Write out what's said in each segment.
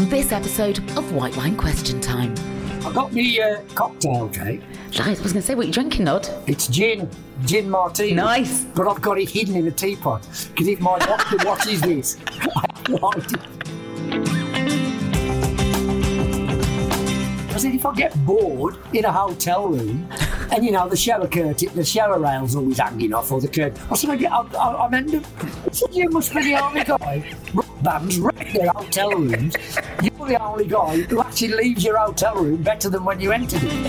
On this episode of White Wine Question Time. I got me uh, cocktail, Kate. Right, I was going to say, what are you drinking, Nod? It's gin, gin martini. Nice. But I've got it hidden in a teapot because it my what, what is this? I I said, if I get bored in a hotel room, and you know the shower curtain, the shower rail's always hanging off, or the curtain, I said, I get, I, I, I'm end up. I said, you must be the only guy. Rock bands wreck their hotel rooms. You're the only guy who actually leaves your hotel room better than when you entered it.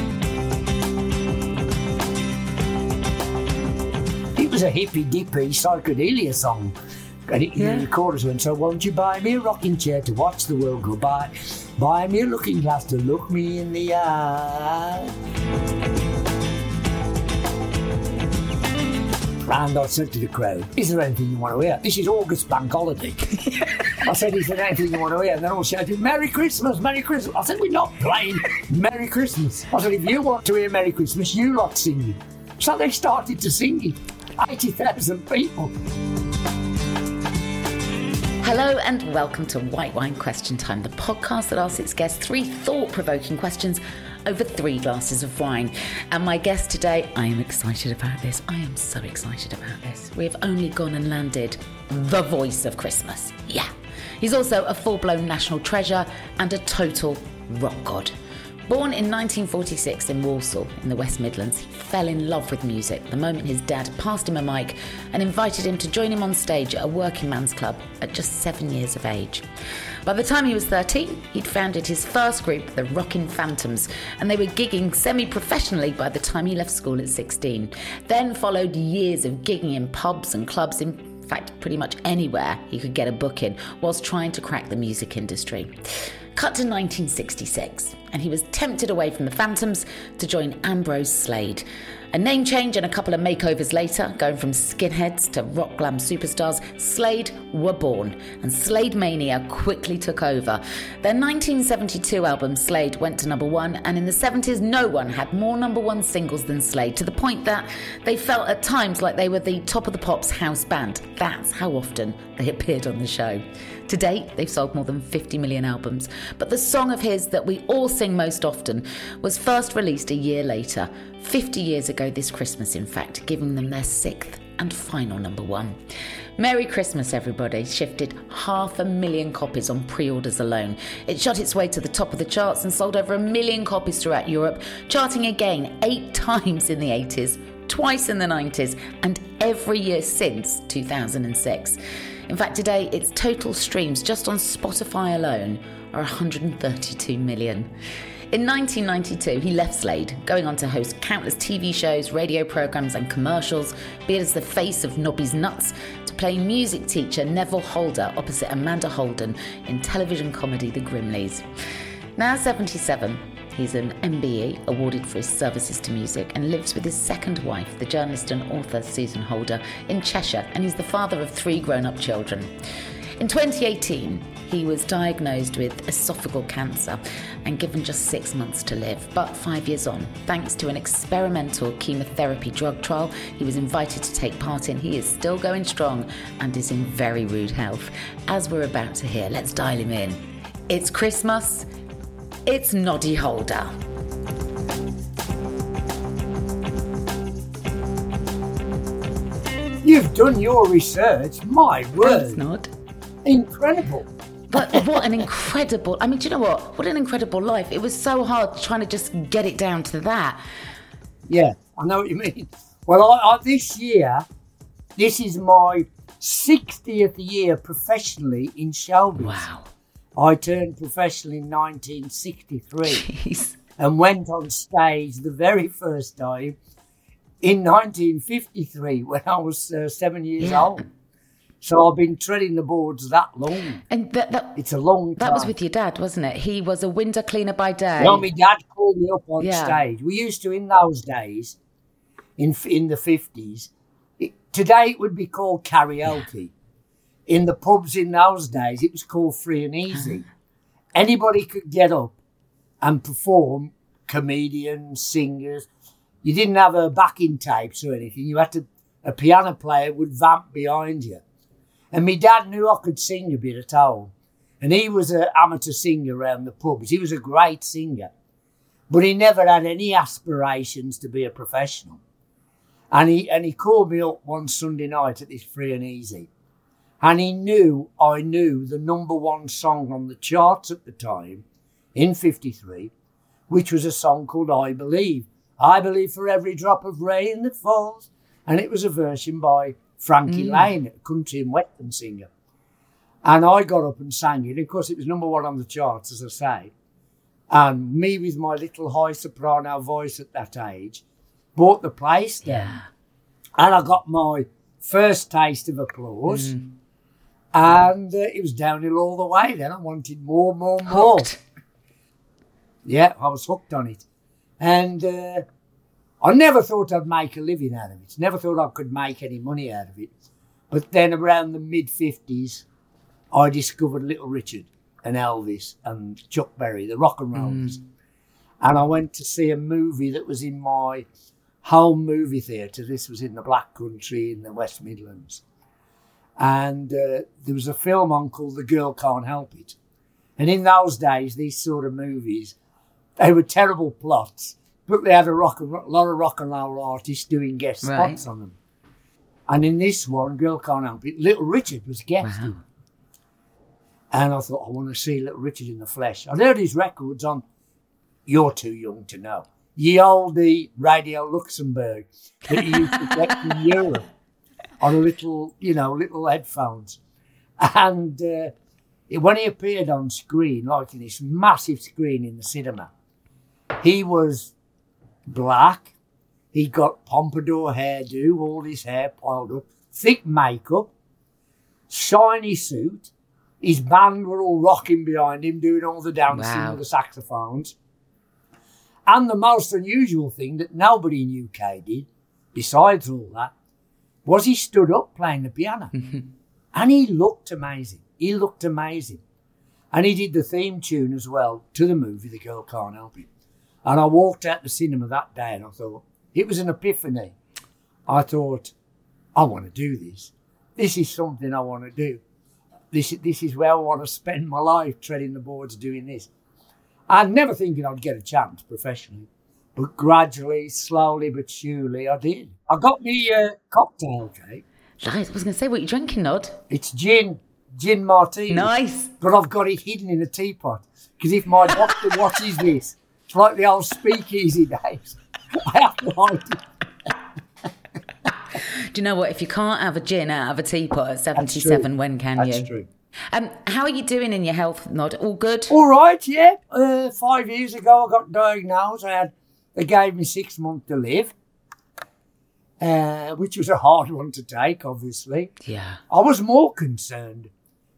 It was a hippy dippy psychedelia song. And it, Yeah. the chorus went, So won't you buy me a rocking chair to watch the world go by? Buy me a looking glass to look me in the eye. And I said to the crowd, Is there anything you want to hear? This is August bank holiday. I said, Is there anything you want to hear? And they all shouted, Merry Christmas, Merry Christmas. I said, We're not playing Merry Christmas. I said, If you want to hear Merry Christmas, you lot sing it. So they started to sing it. 80,000 people. Hello and welcome to White Wine Question Time, the podcast that asks its guests three thought provoking questions over three glasses of wine. And my guest today, I am excited about this. I am so excited about this. We have only gone and landed the voice of Christmas. Yeah. He's also a full blown national treasure and a total rock god. Born in 1946 in Walsall, in the West Midlands, he fell in love with music the moment his dad passed him a mic and invited him to join him on stage at a working man's club at just seven years of age. By the time he was 13, he'd founded his first group, the Rockin' Phantoms, and they were gigging semi professionally by the time he left school at 16. Then followed years of gigging in pubs and clubs in fact, pretty much anywhere he could get a book in whilst trying to crack the music industry. Cut to 1966, and he was tempted away from the Phantoms to join Ambrose Slade. A name change and a couple of makeovers later, going from skinheads to rock glam superstars, Slade were born, and Slade Mania quickly took over. Their 1972 album Slade went to number one, and in the 70s, no one had more number one singles than Slade, to the point that they felt at times like they were the top of the pops house band. That's how often they appeared on the show. To date, they've sold more than 50 million albums, but the song of his that we all sing most often was first released a year later, 50 years ago this Christmas, in fact, giving them their sixth and final number one. Merry Christmas, everybody, shifted half a million copies on pre orders alone. It shot its way to the top of the charts and sold over a million copies throughout Europe, charting again eight times in the 80s, twice in the 90s, and every year since 2006. In fact, today its total streams just on Spotify alone are 132 million. In 1992, he left Slade, going on to host countless TV shows, radio programs, and commercials, be it as the face of Nobby's Nuts to playing music teacher Neville Holder opposite Amanda Holden in television comedy The Grimleys. Now 77, he's an MBE awarded for his services to music and lives with his second wife, the journalist and author Suzan Holder, in Cheshire, and he's the father of three grown up children. In 2018, he was diagnosed with esophageal cancer and given just six months to live. But five years on, thanks to an experimental chemotherapy drug trial he was invited to take part in, he is still going strong and is in very rude health. As we're about to hear, let's dial him in. It's Christmas. It's Noddy Holder. You've done your research. My word. Nod. Incredible. But what an incredible, I mean, do you know what? What an incredible life. It was so hard trying to just get it down to that. Yeah, I know what you mean. Well, I, I, this year, this is my 60th year professionally in showbiz. Wow. I turned professional in 1963 Jeez. and went on stage the very first time in 1953 when I was uh, seven years Yeah. old. So I've been treading the boards that long. And that, that, It's a long time. that was with your dad, wasn't it? He was a window cleaner by day. Well, my dad called me up on Yeah. stage. We used to in those days, in in the fifties. Today it would be called karaoke. In the pubs in those days, it was called free and easy. Anybody could get up and perform. Comedians, singers. You didn't have a backing tapes or anything. You had to. A piano player would vamp behind you. And my dad knew I could sing a bit at home. And he was an amateur singer around the pubs. He was a great singer. But he never had any aspirations to be a professional. And he, and he called me up one Sunday night at this free and easy. And he knew I knew the number one song on the charts at the time in 53, which was a song called I Believe. I believe for every drop of rain that falls. And it was a version by Frankie mm. Laine, a country and western singer. And I got up and sang it. Of course, it was number one on the charts, as I say. And me, with my little high soprano voice at that age, bought the place down. yeah. And I got my first taste of applause. Mm. And uh, it was downhill all the way then. I wanted more, more, more. Hooked. Yeah, I was hooked on it. And uh, I never thought I'd make a living out of it. Never thought I could make any money out of it. But then around the mid 50s, I discovered Little Richard and Elvis and Chuck Berry, the rock and rollers. And I went to see a movie that was in my home movie theatre. This was in the Black Country in the West Midlands. And uh, there was a film on called The Girl Can't Help It. And in those days, these sort of movies, they were terrible plots, but they had a rock and, lot of rock and roll artists doing guest Right. spots on them. And in this one, Girl Can't Help It, Little Richard was guesting. Wow. And I thought, I want to see Little Richard in the flesh. I'd heard his records on You're Too Young to Know. Ye olde Radio Luxembourg that he used to get from Europe on a little, you know, little headphones. And uh, when he appeared on screen, like in this massive screen in the cinema, he was black. He got pompadour hairdo, all his hair piled up, thick makeup, shiny suit. His band were all rocking behind him, doing all the dancing Wow. with the saxophones. And the most unusual thing that nobody in UK did, besides all that, was he stood up playing the piano. and he looked amazing. He looked amazing. And he did the theme tune as well to the movie The Girl Can't Help It. And I walked out the cinema that day and I thought, it was an epiphany. I thought, I want to do this. This is something I want to do. This, this is where I want to spend my life treading the boards doing this. I'm never thinking I'd get a chance professionally, but gradually, slowly but surely, I did. I got me uh, cocktail Kate. Nice. I was going to say, what you drinking, Nod? It's gin, gin martini. Nice. But I've got it hidden in a teapot because if my doctor watches this, it's like the old speakeasy days. I have to hide it. Do you know what? If you can't have a gin out of a teapot at 77, when can That's you? true. Um, how are you doing in your health, Nod? All good? All right, yeah. Uh, five years ago, I got diagnosed. I had, they gave me six months to live, uh, which was a hard one to take, obviously. Yeah. I was more concerned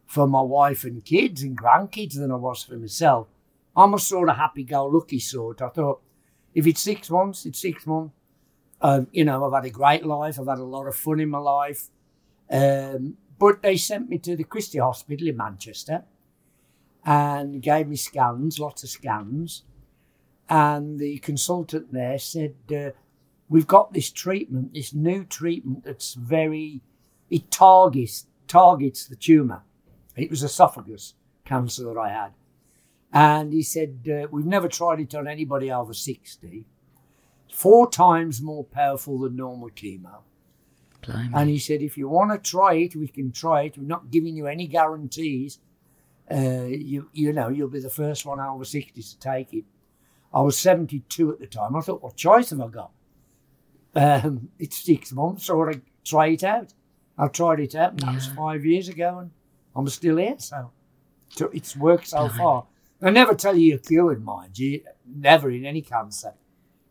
for my wife and kids and grandkids than I was for myself. I'm a sort of happy-go-lucky sort. I thought, if it's six months, it's six months. Um, you know, I've had a great life. I've had a lot of fun in my life. Um, but they sent me to the Christie Hospital in Manchester and gave me scans, lots of scans. And the consultant there said, uh, We've got this treatment, this new treatment that's very, it targets, targets the tumour. It was esophagus cancer that I had. And he said, uh, We've never tried it on anybody over 60. Four times more powerful than normal chemo. Blimey. And he said, if you want to try it, we can try it. We're not giving you any guarantees. Uh, you, you know, you'll be the first one over 60 to take it. I was 72 at the time. I thought, what choice have I got? Um, it's six months, so I try it out. I tried it out, and that was five years ago, and I'm still here. So, so it's worked so far. I never tell you you're cured, mind you, never in any cancer.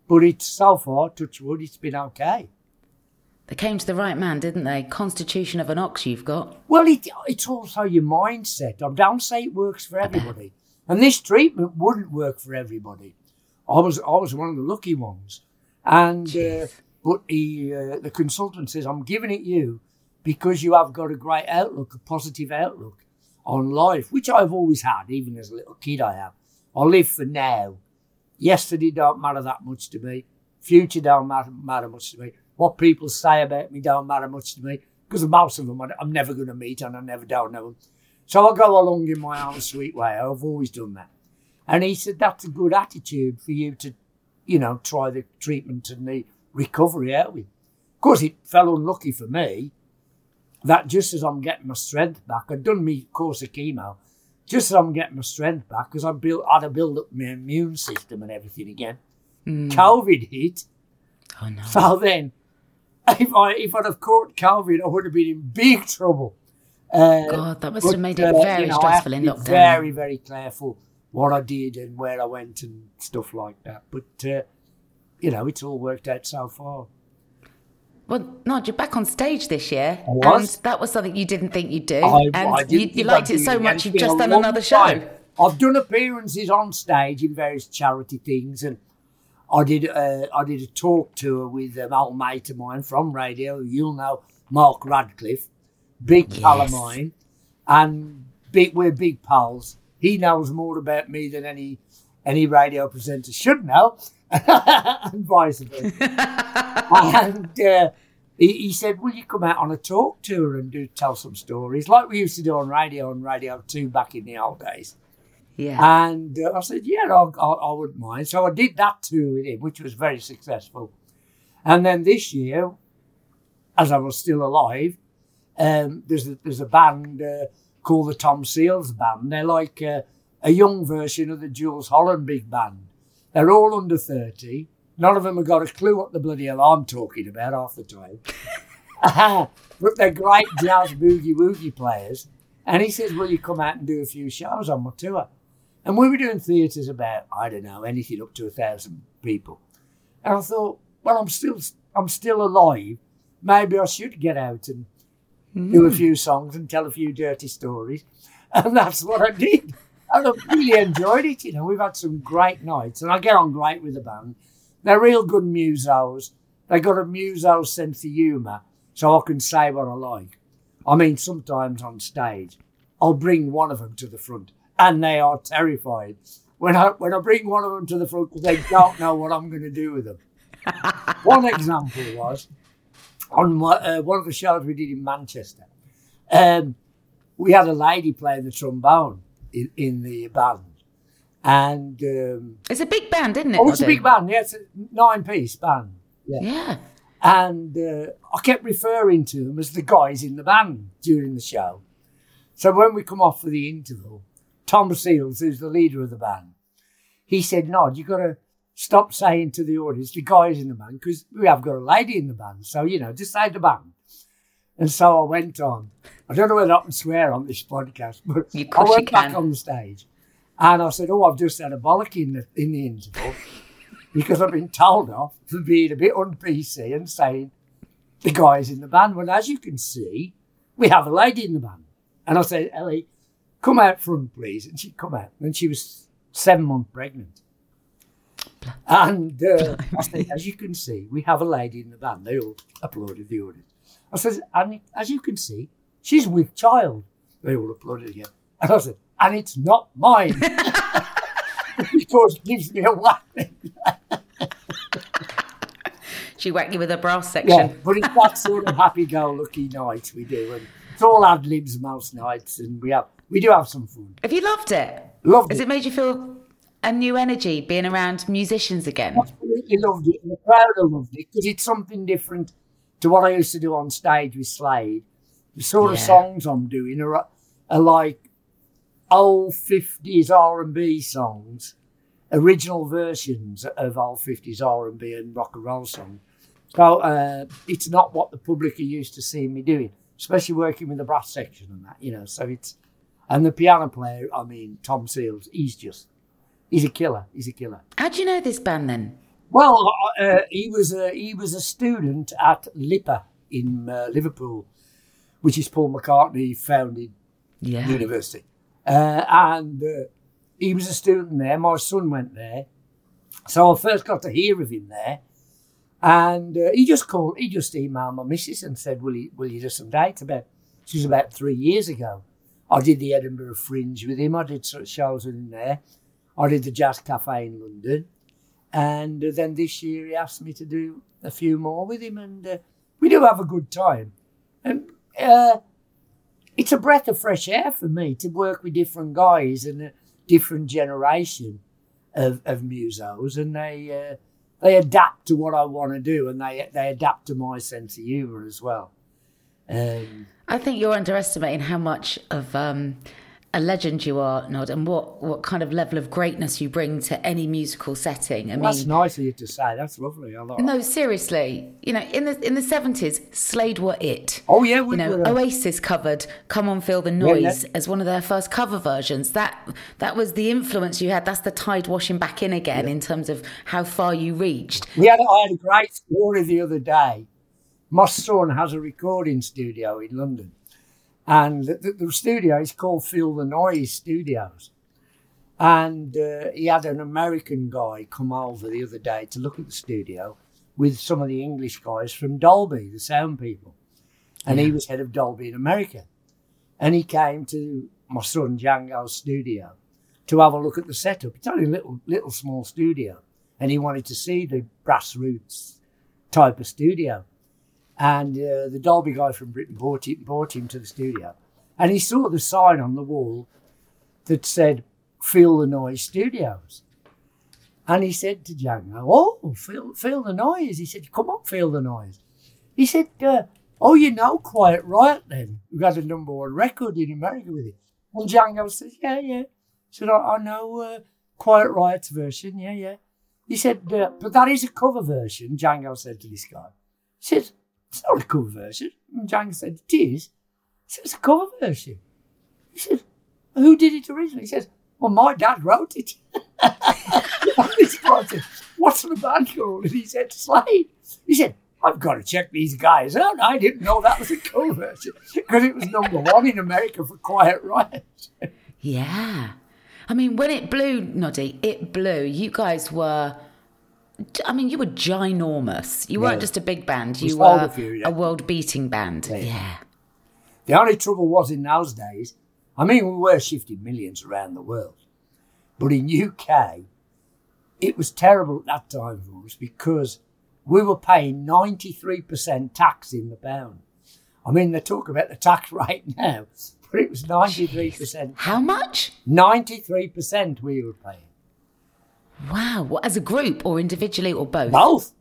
But it's so far, touch wood, it's been okay. They came to the right man, didn't they? Constitution of an ox you've got. Well, it, it's also your mindset. I don't say it works for everybody, and this treatment wouldn't work for everybody. I was I was one of the lucky ones, and uh, but he, uh, the consultant says I'm giving it you because you have got a great outlook, a positive outlook on life, which I've always had, even as a little kid. I have. I live for now. Yesterday don't matter that much to me. Future don't matter, matter much to me. What people say about me don't matter much to me because most of them I'm never going to meet and I never don't know them. So I go along in my own sweet way. I've always done that. And he said, that's a good attitude for you to, you know, try the treatment and the recovery out with. Of course, it fell unlucky for me that just as I'm getting my strength back, I'd done me course of chemo, just as I'm getting my strength back, because I built, had to build up my immune system and everything again. Mm. COVID hit. Oh no. So then if I if I'd have caught COVID, I would have been in big trouble. Uh, God, that must but, have made it very uh, you know, stressful in lockdown. Very, very careful what I did and where I went and stuff like that. But uh, you know, it's all worked out so far. Well, Nod, you're back on stage this year, and that was something you didn't think you'd do, I, and I you, you liked it so much you've just done another time. show. I've done appearances on stage in various charity things, and I did uh, I did a talk tour with an old mate of mine from radio. You'll know Mark Radcliffe, big yes. pal of mine, and big, we're big pals. He knows more about me than any any radio presenter should know, and vice versa. and uh, he, he, said, "Will you come out on a talk tour and do tell some stories like we used to do on radio on Radio Two back in the old days?" Yeah. And uh, I said, yeah, I, I, I, wouldn't mind. So I did that too with him, which was very successful. And then this year, as I was still alive, um, there's, a, there's a band uh, called the Tom Seals Band. They're like uh, a young version of the Jools Holland big band. They're all under 30. None of them have got a clue what the bloody hell I'm talking about half the time. but they're great jazz boogie woogie players. And he says, Will you come out and do a few shows on my tour? And we were doing theatres about, I don't know, anything up to a thousand people. And I thought, well, I'm still, I'm still alive. Maybe I should get out and mm. do a hmm. few songs and tell a few dirty stories. And that's what I did. And I really enjoyed it. You know, we've had some great nights, and I get on great with the band. They're real good musos. They got a muso sense of humour, so I can say what I like. I mean, sometimes on stage, I'll bring one of them to the front and they are terrified. When I when I bring one of them to the front, because they don't know what I'm going to do with them. one example was on uh, one of the shows we did in Manchester. Um, we had a lady playing the trombone in, in the band, and um, it's a big band, isn't it? Oh, it's a big band. Yeah, it's a nine-piece band. Yeah. yeah. And uh, I kept referring to them as the guys in the band during the show. So when we come off for the interval, Tom Seals, who's the leader of the band, he said, Nod, you've got to stop saying to the audience, the guys in the band, because we have got a lady in the band. So, you know, just say the band. And so I went on. I don't know whether I can swear on this podcast, but I went back on the stage and I said, Oh, I've just had a bollock in the, in the interval because I've been told off for being a bit un PC and saying the guys in the band. Well, as you can see, we have a lady in the band. And I said, Ellie, come out front, please. And she'd come out. And she was seven months pregnant. And uh, I said, as you can see, we have a lady in the band. They all applauded the audience. I said, and as you can see, she's with child. They all applauded again. And I said, and it's not mine. because it gives me a whack. she whacked you with a brass section. Yeah, but it's that sort of happy-go-lucky night we do. And it's all ad libs most nights, and we have we do have some fun. Have you loved it? Loved Has it. it made you feel a new energy being around musicians again? Absolutely loved it. And the crowd loved it because it's something different to what I used to do on stage with Slade. The sort yeah. of songs I'm doing are, are like old 50s R&B songs, original versions of old 50s R&B and rock and roll songs. So uh, it's not what the public are used to seeing me doing, especially working with the brass section and that, you know. So it's and the piano player, I mean, Tom Seals, he's just, he's a killer. He's a killer. How do you know this band then? Well, uh, he was a he was a student at LIPA in uh, Liverpool, which is Paul McCartney founded Yeah. university. Uh, and uh, he was a student there. My son went there. So I first got to hear of him there. And uh, he just called, he just emailed my missus and said, Will you, will you do some dates? About, this was about three years ago. I did the Edinburgh Fringe with him. I did sort of shows with him there. I did the Jazz Cafe in London. And then this year he asked me to do a few more with him. And uh, we do have a good time. And uh, it's a breath of fresh air for me to work with different guys and a different generation of, of musos. And they, uh, they adapt to what I want to do and they, they adapt to my sense of humour as well. Um, I think you're underestimating how much of um, a legend you are, Nod, and what, what kind of level of greatness you bring to any musical setting. I that's mean, nice of you to say. That's lovely. I no, seriously. You know, in the in the seventies, Slade were it. Oh, yeah, we you know, uh, Oasis covered "Come On Feel the yeah. Noise" as one of their first cover versions. That that was the influence you had. That's the tide washing back in again in terms of how far you reached. We had, I had a great story the other day. My son has a recording studio in London, and the, the, studio is called Feel the Noise Studios. And uh, he had an American guy come over the other day to look at the studio with some of the English guys from Dolby, the sound people. And he was head of Dolby in America. And he came to my son Django's studio to have a look at the setup. It's only a little, little small studio. And he wanted to see the grassroots type of studio. And uh, the Dolby guy from Britain brought him, brought him to the studio. And he saw the sign on the wall that said, Feel the Noise Studios. And he said to Django, Oh, feel, feel the noise. He said, Come on, feel the noise. He said, uh, Oh, you know Quiet Riot then? We got a number one record in America with it. And Django said, Yeah, yeah. He said, I, I know uh, Quiet Riot's version. Yeah, yeah. He said, uh, But that is a cover version, Django said to this guy. He said, It's not a cover version. And Django said, It is. He said, It's a cover version. He said, Who did it originally? He says, Well, my dad wrote it. Said, What's the band called? And he said, Slade. He said, I've got to check these guys out. I didn't know that was a cover version because it was number one in America for Quiet Riot. Yeah. I mean, when it blew, Noddy, it blew. You guys were. I mean, you were ginormous. You weren't just a big band. You were you, yeah. a world-beating band. Yeah. yeah. The only trouble was in those days, I mean, we were shifting millions around the world, but in UK, it was terrible at that time for us because we were paying 93% tax in the pound. I mean, they talk about the tax rate now, but it was 93%. How much? 93% we were paying. Wow. What, as a group or individually or both? Both.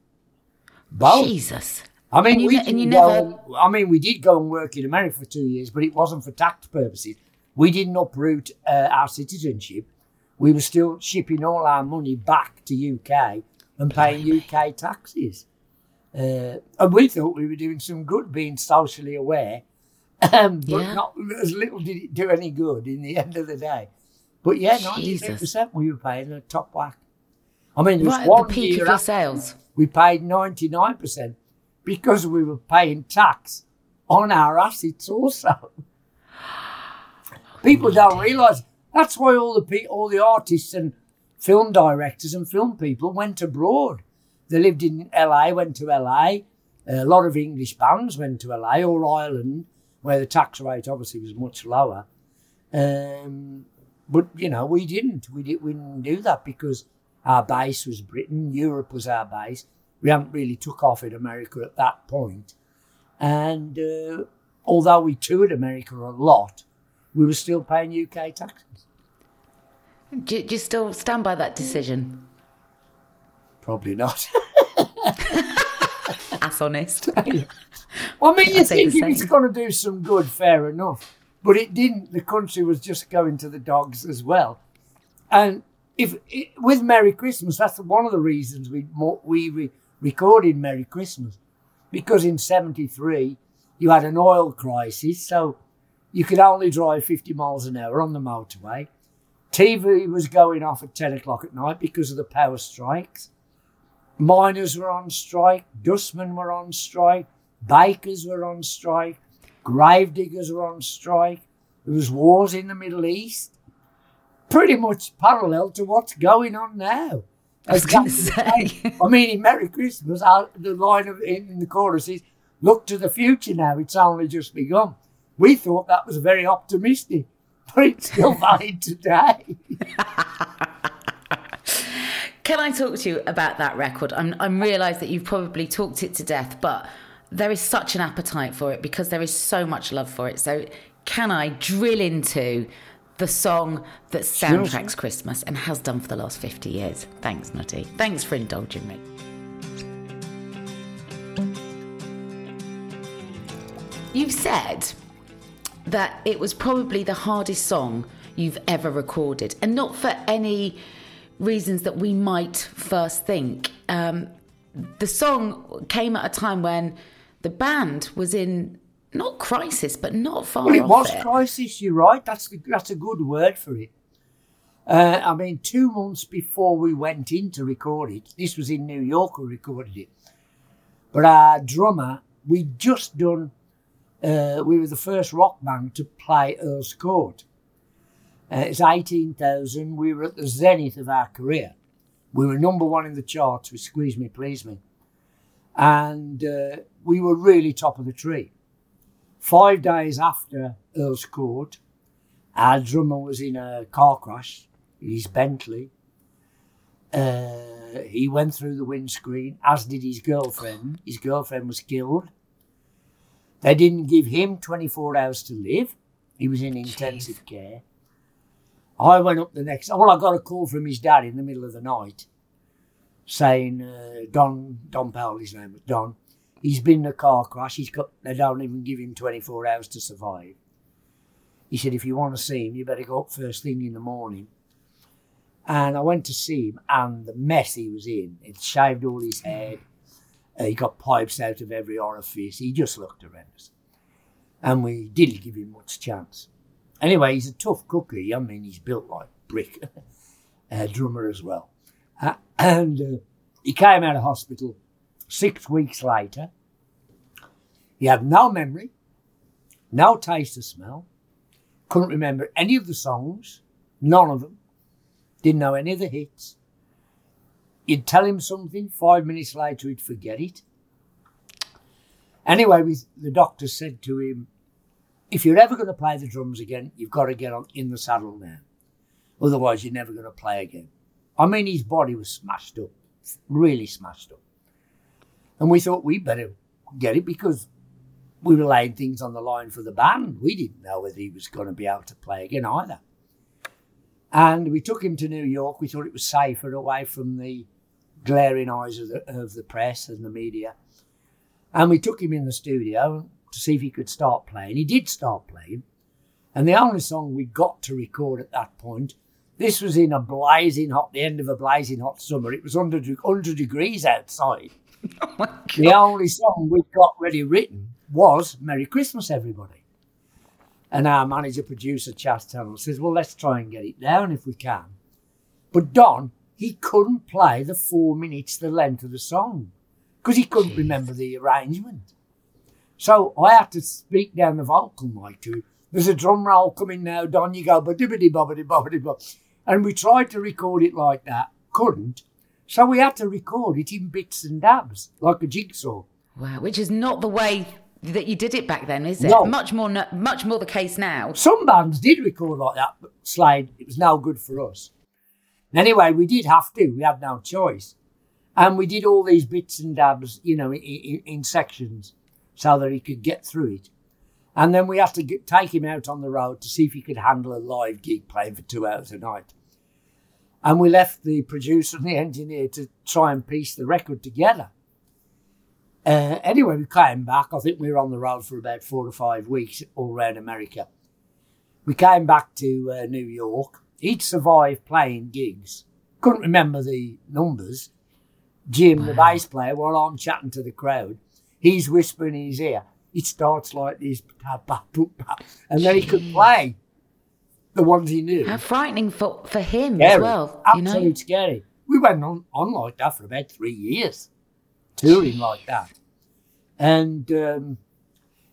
Both. Jesus. I mean, you we ne- and you didn't go never- I mean, we did go and work in America for two years, but it wasn't for tax purposes. We didn't uproot uh, our citizenship. We were still shipping all our money back to UK and paying UK taxes. Uh, and we thought we were doing some good being socially aware, um, but Yeah. not as little did it do any good in the end of the day. But yeah, Jesus. 93% we were paying a top whack. I mean, Right at one the peak of your sales. we paid 99% because we were paying tax on our assets also. People don't realise that's why all the pe- all the artists and film directors and film people went abroad. They lived in LA, went to LA. A lot of English bands went to LA or Ireland, where the tax rate obviously was much lower. Um, but you know, we didn't. We, did, we didn't do that because our base was Britain. Europe was our base. We hadn't really took off in America at that point. And uh, although we toured America a lot, we were still paying UK taxes. Do, do you still stand by that decision? Probably not. As honest. well, I mean, you think if it's going to do some good, fair enough. But it didn't. The country was just going to the dogs as well. And if it, with Merry Christmas, that's one of the reasons we we re- recorded Merry Christmas because in '73 you had an oil crisis, so you could only drive 50 miles an hour on the motorway. TV was going off at 10 o'clock at night because of the power strikes. Miners were on strike, dustmen were on strike, bakers were on strike, gravediggers were on strike. There was wars in the Middle East. Pretty much parallel to what's going on now. I was going to say. I mean, in Merry Christmas, the line of in, in the chorus is, "Look to the future now; it's only just begun." We thought that was very optimistic, but it's still valid today. Can I talk to you about that record? I'm, I'm realise that you've probably talked it to death, but there is such an appetite for it because there is so much love for it. So, can I drill into the song that soundtracks. Christmas and has done for the last 50 years? Thanks, Noddy. Thanks for indulging me. You've said that it was probably the hardest song you've ever recorded, and not for any reasons that we might first think. Um, the song came at a time when the band was in not crisis, but not far. Well, it was it. crisis. You're right. That's the, that's a good word for it. Uh, I mean, two months before we went in to record it, this was in New York. We recorded it, but our drummer, we'd just done. Uh, we were the first rock band to play Earl's Court. Uh, it's 18,000. We were at the zenith of our career. We were number one in the charts with Squeeze Me, Please Me. And uh, we were really top of the tree. Five days after Earl's Court, our drummer was in a car crash, his Bentley. Uh, he went through the windscreen, as did his girlfriend. His girlfriend was killed. They didn't give him 24 hours to live. He was in intensive Jeez. care. I went up the next. Well, I got a call from his dad in the middle of the night, saying uh, Don Don Powell, his name was Don. He's been in a car crash. He's got. They don't even give him 24 hours to survive. He said, if you want to see him, you better go up first thing in the morning. And I went to see him, and the mess he was in. He'd shaved all his head. Uh, he got pipes out of every orifice. He just looked horrendous. And we didn't give him much chance. Anyway, he's a tough cookie. I mean, he's built like brick. a drummer as well. Uh, and uh, he came out of hospital six weeks later. He had no memory, no taste or smell, couldn't remember any of the songs, none of them, didn't know any of the hits. You'd tell him something, five minutes later he'd forget it. Anyway, we, the doctor said to him, if you're ever going to play the drums again, you've got to get on in the saddle now. Otherwise, you're never going to play again. I mean, his body was smashed up, really smashed up. And we thought we'd better get it because we were laying things on the line for the band. We didn't know whether he was going to be able to play again either. And we took him to New York. We thought it was safer away from the glaring eyes of the, of the press and the media. And we took him in the studio to see if he could start playing. He did start playing. And the only song we got to record at that point, this was in a blazing hot, the end of a blazing hot summer. It was under 100 degrees outside. Oh the only song we got ready written was Merry Christmas, everybody. And our manager producer, Chas Tunnell, says, Well, let's try and get it down if we can. But Don, he couldn't play the four minutes, the length of the song, because he couldn't Jeez. remember the arrangement. So I had to speak down the vocal mic to There's a drum roll coming now, Don. You go, bobbity bobbity bobbity bob. And we tried to record it like that, couldn't. So we had to record it in bits and dabs, like a jigsaw. Wow, which is not the way that you did it back then, is it? No. Much more, much more the case now. Some bands did record like that, but Slade, it was no good for us. Anyway, we did have to. We had no choice, and we did all these bits and dabs, you know, in, in, in sections so that he could get through it. And then we had to get, take him out on the road to see if he could handle a live gig playing for two hours a night. And we left the producer and the engineer to try and piece the record together. Uh, anyway, we came back. I think we were on the road for about four or five weeks all around America. We came back to uh, New York. He'd survived playing gigs. Couldn't remember the numbers. Jim, wow. the bass player, while I'm chatting to the crowd, he's whispering in his ear. It starts like this, and then he could play the ones he knew. How frightening for, for him scary. as well. Absolutely you know? scary. We went on, on like that for about three years, touring like that. And um,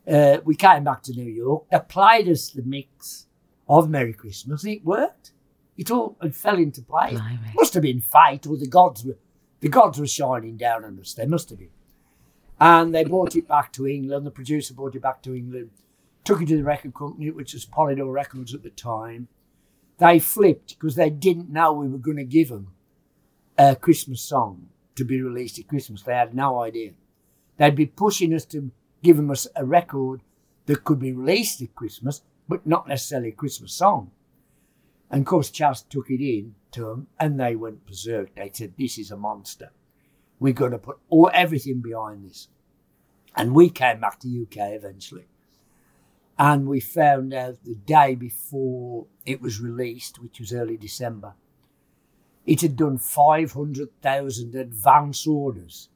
uh, we came back to New York. They played us the mix of Merry Christmas. And it worked. It all it fell into place. Blimey. Must have been fate, or the gods were the gods were shining down on us. They must have been. And they brought it back to England. The producer brought it back to England, took it to the record company, which was Polydor Records at the time. They flipped because they didn't know we were going to give them a Christmas song to be released at Christmas. They had no idea. They'd be pushing us to give them us a record that could be released at Christmas, but not necessarily a Christmas song. And of course, Chas took it in to them and they went berserk. They said, This is a monster. We're going to put all everything behind this. And we came back to UK eventually. And we found out the day before it was released, which was early December, it had done 500,000 advance orders.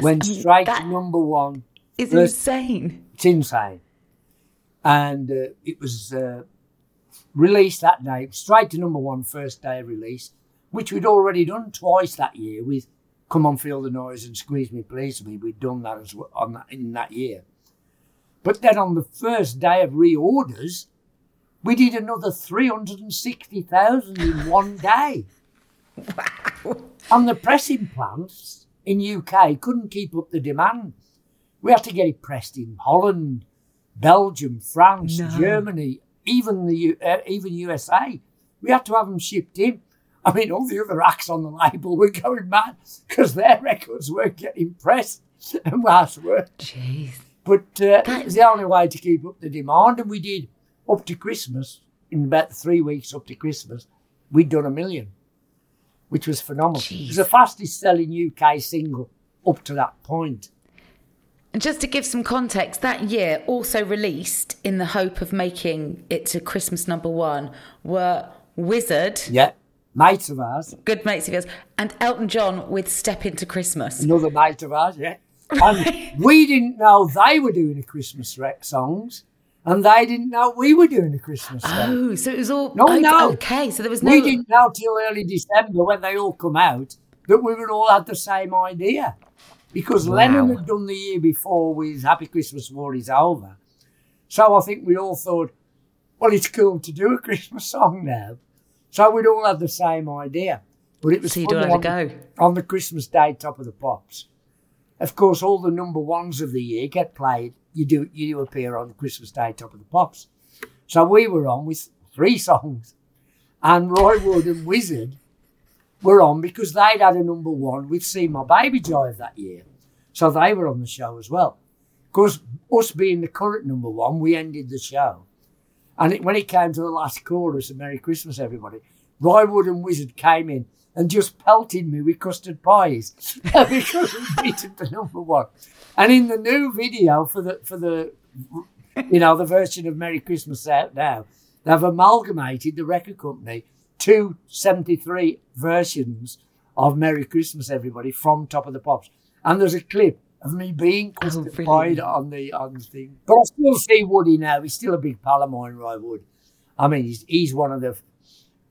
Went straight that to number one. is First- insane. It's insane. And uh, it was uh, released that day, straight to number one, first day of release, which we'd already done twice that year with Come On Feel the Noise and Squeeze Me Please Me. We'd done that as well on that, in that year. But then on the first day of reorders, we did another 360,000 in one day. And the pressing plants in UK couldn't keep up the demand. We had to get it pressed in Holland, Belgium, France, No. Germany, even the uh, even USA. We had to have them shipped in. I mean, all the other acts on the label were going mad because their records weren't getting pressed and ours were. Jeez. But uh, That- it was the only way to keep up the demand, and we did up to Christmas. In about three weeks up to Christmas, we'd done a million, which was phenomenal. It was the fastest selling UK single up to that point. And just to give some context, that year also released in the hope of making it to Christmas number one were Wizzard, Yeah, mates of ours, good mates of yours, and Elton John with Step Into Christmas. another mate of ours. Yeah, and we didn't know they were doing the Christmas rec songs, and they didn't know we were doing the Christmas song. Oh, so it was all No, oh, no. okay. So there was no. We didn't know till early December when they all come out that we would all had the same idea. Because Lennon had done the year before with Happy Christmas War is Over. So I think we all thought, well, it's cool to do a Christmas song now. So we'd all had the same idea. But it was So you'd fun on, go. on the Christmas Day Top of the Pops. Of course, all the number ones of the year get played. You do you do appear on Christmas Day Top of the Pops. So we were on with three songs, and Roy Wood and Wizzard were on because they'd had a number one with See My Baby Jive that year. So they were on the show as well. Of course, us being the current number one, we ended the show. And it, when it came to the last chorus of Merry Christmas, everybody, Roy Wood and Wizzard came in and just pelted me with custard pies because we beaten the number one. And in the new video for the for the you know the version of Merry Christmas out now, they've amalgamated the record company two seventy three versions of Merry Christmas, everybody, from Top of the Pops. And there's a clip of me being oh, custard brilliant. pied on the on the thing. But I still see Woody now. He's still a big pal of mine, Roy Wood. I mean, he's he's one of the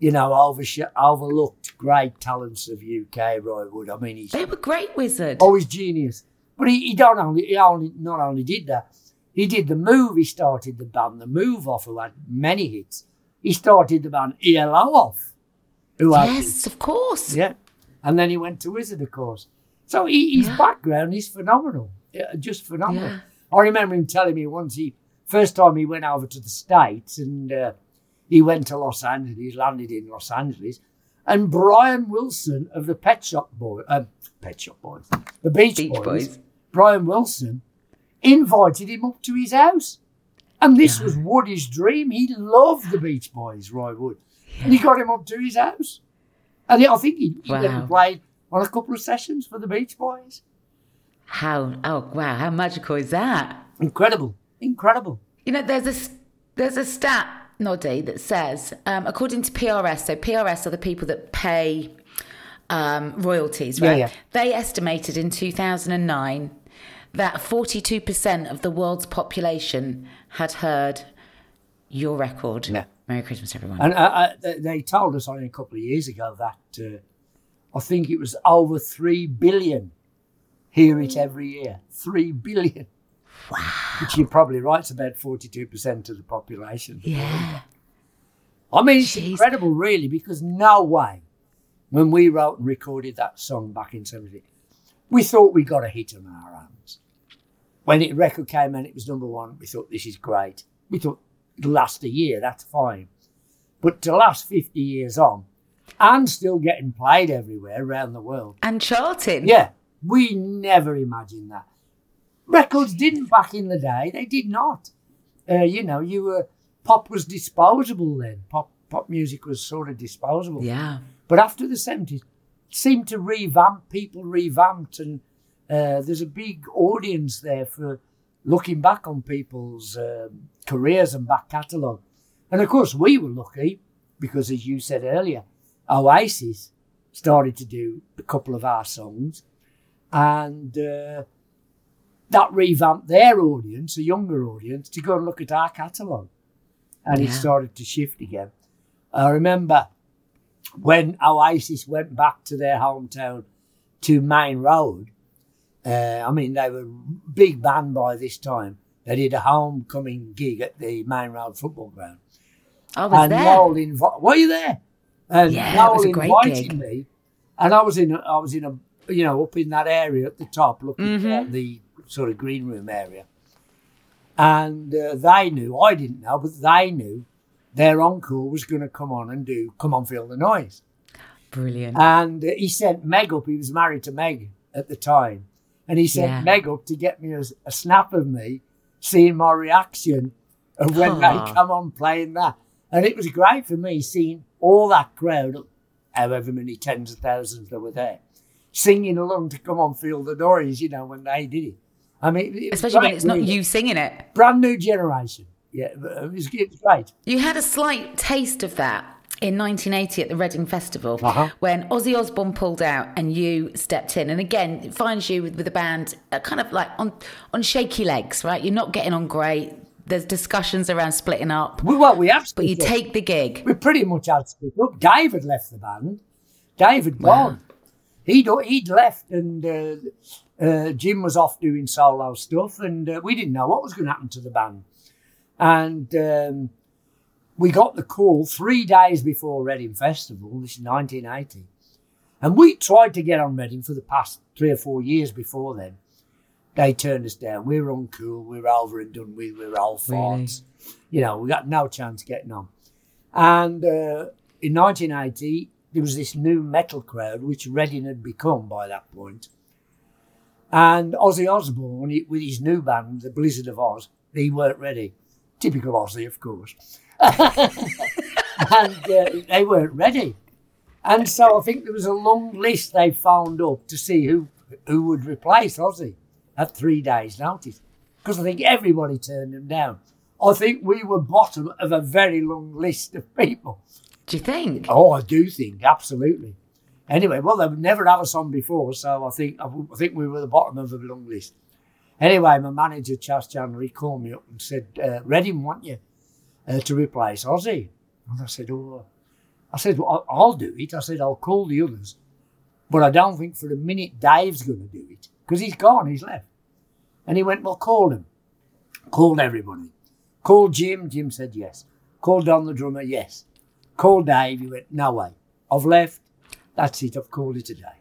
you know oversh- overlooked great talents of UK, Roy Wood. I mean, he's They were great, Wizzard. Oh, he's genius. But he, he don't only he only not only did that, he did the move. He started the band, the move off, who had many hits. He started the band ELO off, who had yes, of course. yeah, and then he went to Wizzard, of course. So he, his Yeah. background is phenomenal, just phenomenal. Yeah. I remember him telling me once he first time he went over to the states and uh, he went to Los Angeles, landed in Los Angeles, and Brian Wilson of the Pet Shop Boy, uh, Pet Shop Boys, the Beach, Beach Boys, Boys. Brian Wilson invited him up to his house. And this was Woody's dream. He loved the Beach Boys, Roy Wood. And he got him up to his house. And I think he, he Wow. played on a couple of sessions for the Beach Boys. How? Oh, wow! How magical is that? Incredible. Incredible. You know, there's a there's a stat, Noddy, that says, um, according to PRS, so PRS are the people that pay um, royalties, right? yeah. They estimated in 2009 that 42% of the world's population had heard your record. Yeah. Merry Christmas, everyone. And uh, uh, they- told us only a couple of years ago that uh, I think it was over 3 billion hear it every year. Three billion. Wow. Which you're probably right, it's about 42% of the population. Yeah. I mean, it's Jeez. incredible, really, because no way, when we wrote and recorded that song back in 70, we thought we got a hit on our hands. When the record came and it was number one, we thought, this is great. We thought, it'll last a year, that's fine. But to last 50 years on, and still getting played everywhere around the world, And charting. yeah, we never imagined that. Records didn't back in the day. They did not. Uh, you know, you were pop was disposable then. Pop pop music was sort of disposable. Yeah. But after the seventies, seemed to revamp. People revamped, and uh, there's a big audience there for looking back on people's um, careers and back catalogue. And of course, we were lucky because, as you said earlier, Oasis started to do a couple of our songs, and uh, that revamped their audience, a younger audience, to go and look at our catalogue. And it started to shift again. I remember when Oasis went back to their hometown to Maine Road. Uh, I mean, they were big band by this time. They did a homecoming gig at the Maine Road football ground. I was and there. Noel invi- were you there? And Yeah, it was a great invited gig. me, and I was in, a, I was in a, you know, up in that area at the top, looking Mm-hmm. at the sort of green room area. And uh, they knew, I didn't know, but they knew their uncle was going to come on and do "Come On, Feel the Noise." Brilliant. And uh, he sent Meg up. He was married to Meg at the time. And he sent Yeah. Meg up to get me a, a snap of me seeing my reaction of when Aw. they come on playing that. And it was great for me seeing all that crowd, however many tens of thousands there were there, singing along to come on, feel the noise, you know, when they did it. I mean, Especially when it's not you singing it. Brand new generation. Yeah, it was, it was great. You had a slight taste of that in 1980 at the Reading Festival Uh-huh. when Ozzy Osbourne pulled out and you stepped in. And again, it finds you with, with the band uh, kind of like on, on shaky legs, right? You're not getting on great. There's discussions around splitting up, We, well, we have but you take the gig. we pretty much had split up. Dave had left the band. Dave had Wow. gone. He'd he'd left, and uh, uh, Jim was off doing solo stuff, and uh, we didn't know what was going to happen to the band. And um, we got the call three days before Reading Festival. This is 1980, and we tried to get on Reading for the past three or four years before then. They turned us down. We were uncool. We were over and done with. We were old Really? You know, we got no chance getting on. And uh, in 1980, there was this new metal crowd, which Reading had become by that point. And Ozzy Osbourne, with his new band, the Blizzard of Ozz, they weren't ready. Typical Ozzy, of course. and uh, they weren't ready. And so I think there was a long list they found up to see who who would replace Ozzy at three days' notice. Because I think everybody turned them down. I think we were bottom of a very long list of people. Do you think? Oh, I do think absolutely. Anyway, well, they would never have us on before, so I think I think we were the bottom of the long list. Anyway, my manager, Chas Chandler, he called me up and said, uh, "Reading want you uh, to replace Ozzy." And I said, "Oh," I said, well, I- "I'll do it." I said, "I'll call the others, but I don't think for a minute Dave's going to do it because he's gone, he's left." And he went, "Well, call him." Called everybody. Called Jim. Jim said yes. Called Don the drummer. Yes. Called Dave. He went, "No way. I've left. That's it. I've called it a day."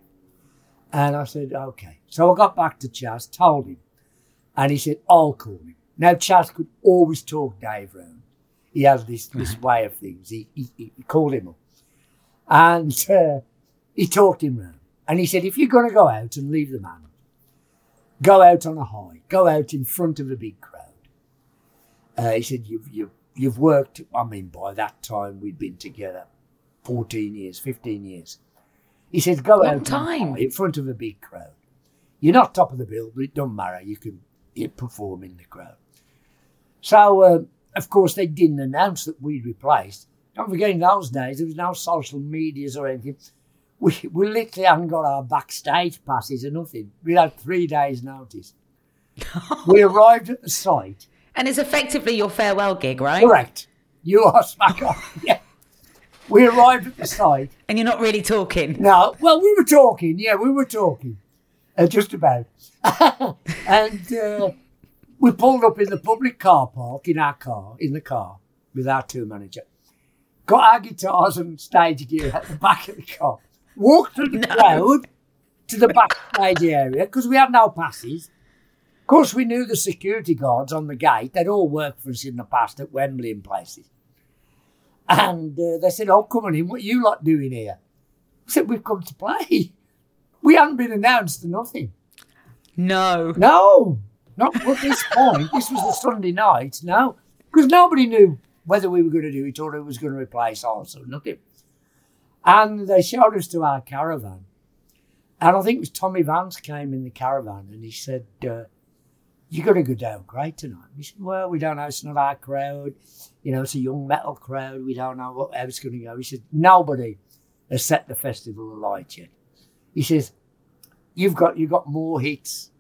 And I said, "Okay." So I got back to Chas, told him, and he said, "I'll call him." Now Chas could always talk Dave round. He has this this way of things. He, he, he called him up, and uh, he talked him round. And he said, "If you're going to go out and leave the man, go out on a high. Go out in front of a big crowd." Uh, he said, "You've you've you've worked. I mean, by that time we'd been together, fourteen years, fifteen years." He said, "Go Long out time. in front of a big crowd. You're not top of the bill, but it doesn't matter. You can you perform in the crowd." So, uh, of course, they didn't announce that we'd replaced. Don't forget, in those days, there was no social medias or anything. We, we literally hadn't got our backstage passes or nothing. We had three days' notice. we arrived at the site. And it's effectively your farewell gig, right? Correct. You are smack on. Yeah. We arrived at the site. And you're not really talking. No, well, we were talking. Yeah, we were talking. Uh, just about. and uh, we pulled up in the public car park in our car, in the car, with our tour manager. Got our guitars and stage gear at the back of the car. Walked through the crowd to the backstage area because we had no passes. Of course, we knew the security guards on the gate. They'd all worked for us in the past at Wembley and places. And uh, they said, Oh, come on in. What you lot doing here? I said, We've come to play. We haven't been announced or nothing. No. No, not at this point. This was the Sunday night. No, because nobody knew whether we were going to do it or who was going to replace us or nothing. And they showed us to our caravan. And I think it was Tommy Vance came in the caravan and he said, uh, You're going to go down great tonight. We said, Well, we don't know. It's not our crowd. You know, it's a young metal crowd. We don't know what, how going to go. He said, Nobody has set the festival alight yet. He says, You've got, you've got more hits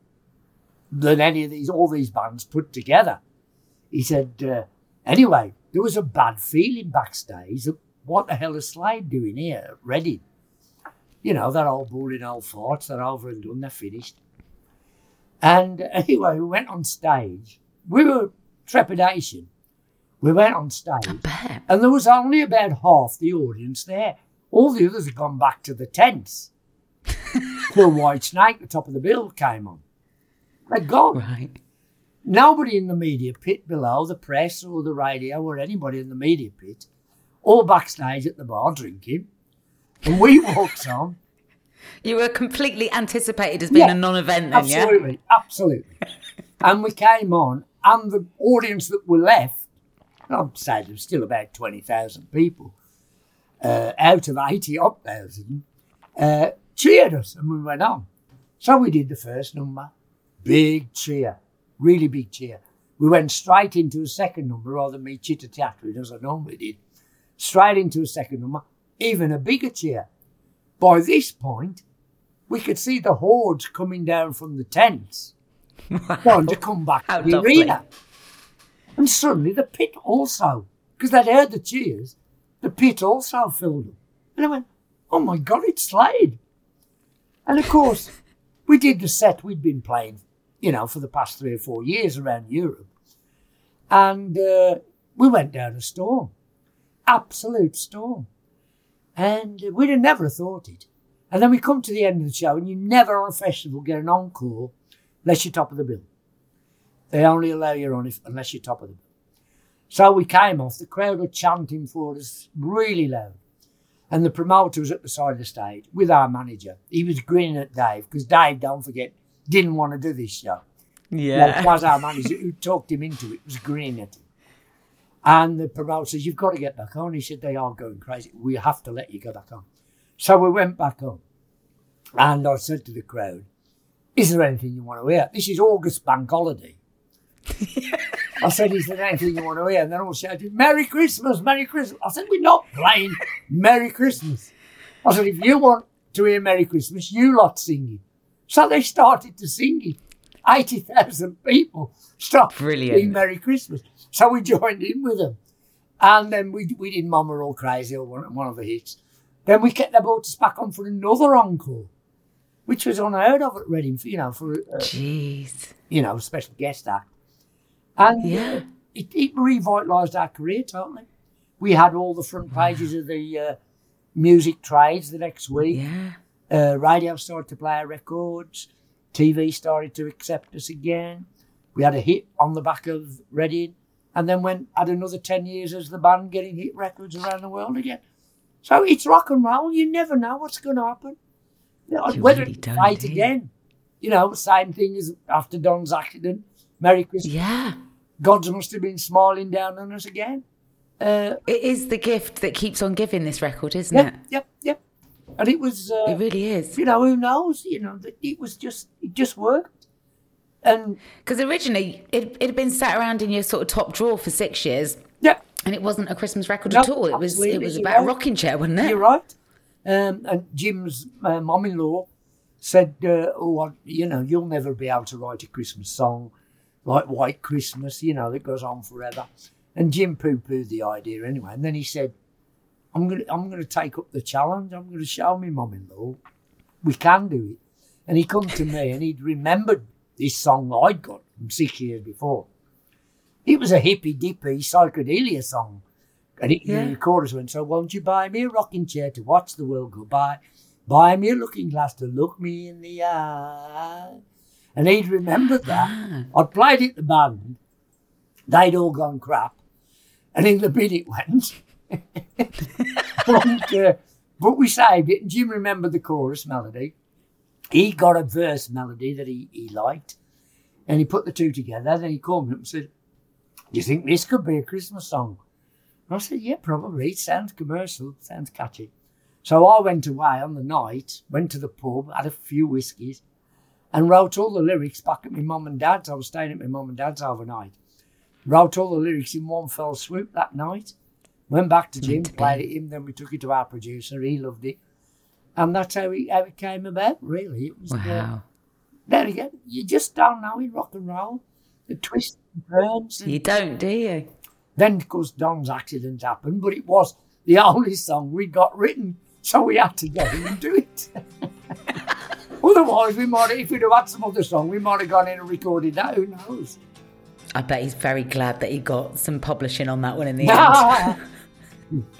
than any of these, all these bands put together. He said, uh, Anyway, there was a bad feeling backstage that what the hell is Slade doing here at Reading? You know, that old bullying old farts, they're over and done, they're finished. And anyway, we went on stage. We were trepidation. We went on stage, and there was only about half the audience there. All the others had gone back to the tents. Till Whitesnake, the top of the bill, came on. They'd gone. Right. Nobody in the media pit below, the press or the radio or anybody in the media pit, all backstage at the bar drinking. And we walked on. You were completely anticipated as being Yeah, a non-event then, yeah? Absolutely, absolutely. and we came on, and the audience that were left, I'm say there was still about 20,000 people, uh, out of 80 odd thousand, uh, cheered us, and we went on. So we did the first number. Big cheer, really big cheer. We went straight into a second number rather than me chitter chattering as I normally did. Straight into a second number, even a bigger cheer. By this point, we could see the hordes coming down from the tents, trying to come back How to the lovely. arena. And suddenly the pit also, because they'd heard the cheers, the pit also filled up. And I went, oh my God, it's Slade. And of course, we did the set we'd been playing, you know, for the past three or four years around Europe. And uh, we went down a storm, absolute storm. And we'd have never thought it. And then we come to the end of the show, and you never on a festival get an encore unless you're top of the bill. They only allow you on if, unless you're top of the bill. So we came off, the crowd were chanting for us really loud. And the promoter was at the side of the stage with our manager. He was grinning at Dave because Dave, don't forget, didn't want to do this show. Yeah. Like, was our manager who talked him into it was grinning at him. And the promoter says, You've got to get back on. He said, They are going crazy. We have to let you go back on. So we went back on. And I said to the crowd, Is there anything you want to hear? This is August bank holiday. I said, Is there anything you want to hear? And they're all shouting, Merry Christmas, Merry Christmas. I said, We're not playing Merry Christmas. I said, If you want to hear Merry Christmas, you lot sing it. So they started to sing it. 80,000 people started Brilliant. singing Merry Christmas. So we joined in with them. And then we, we did Mama All Crazy, or one, one of the hits. Then we kept, the us back on for another encore, which was unheard of at Reading, for, you know, for a, Jeez. you know, a special guest act. And Yeah. uh, it, it revitalised our career totally. We had all the front pages of the uh, music trades the next week. Yeah. Uh, radio started to play our records. TV started to accept us again. We had a hit on the back of Reading, and then went had another ten years as the band getting hit records around the world again. So it's rock and roll. You never know what's going to happen. You Whether really it don't, fight do you? again. You know, same thing as after Don's accident. Merry Christmas. Yeah. Gods must have been smiling down on us again. Uh, It is the gift that keeps on giving this record, isn't yep, it? yep, yep. And it was. Uh, It really is. you know, who knows? You know, it was just it just worked. And Because originally it, it had been sat around in your sort of top drawer for six years, yeah, and it wasn't a Christmas record No, at all. It was it was about a rocking chair, wasn't it? you're right. Um, and Jim's uh, mum-in-law said, uh, "Oh, I, you know, you'll never be able to write a Christmas song like White Christmas, you know, that goes on forever." And Jim poo-pooed the idea anyway. And then he said, "I'm gonna, I'm gonna take up the challenge. I'm gonna show me mum-in-law we can do it." And he come to me and he'd remembered this song I'd got from six years before. It was a hippy dippy psychedelia song. And it, Yeah. the chorus went, So won't you buy me a rocking chair to watch the world go by? Buy me a looking glass to look me in the eye. And he'd remembered that. I'd played it the band. They'd all gone crap. And in the bin it went. but, uh, but we saved it. And Jim remembered the chorus melody. He got a verse melody that he, he liked. And he put the two together. Then he called me up and said, Do you think this could be a Christmas song? And I said, Yeah, probably. It sounds commercial, sounds catchy. So I went away on the night, went to the pub, had a few whiskies, and wrote all the lyrics back at my mum and dad's. I was staying at my mum and dad's overnight. Wrote all the lyrics in one fell swoop that night. Went back to Jim, mm, Meant played it him, then we took it to our producer. He loved it. And that's how it, how it came about, really. It was, uh, Wow. there again, you just don't know in rock and roll. The twists and turns. You don't, do you? Then, of course, Don's accident happened, but it was the only song we got written, so we had to get him and do it. Otherwise, we might, if we'd have had some other song, we might have gone in and recorded that. Who knows? I bet he's very glad that he got some publishing on that one in the end.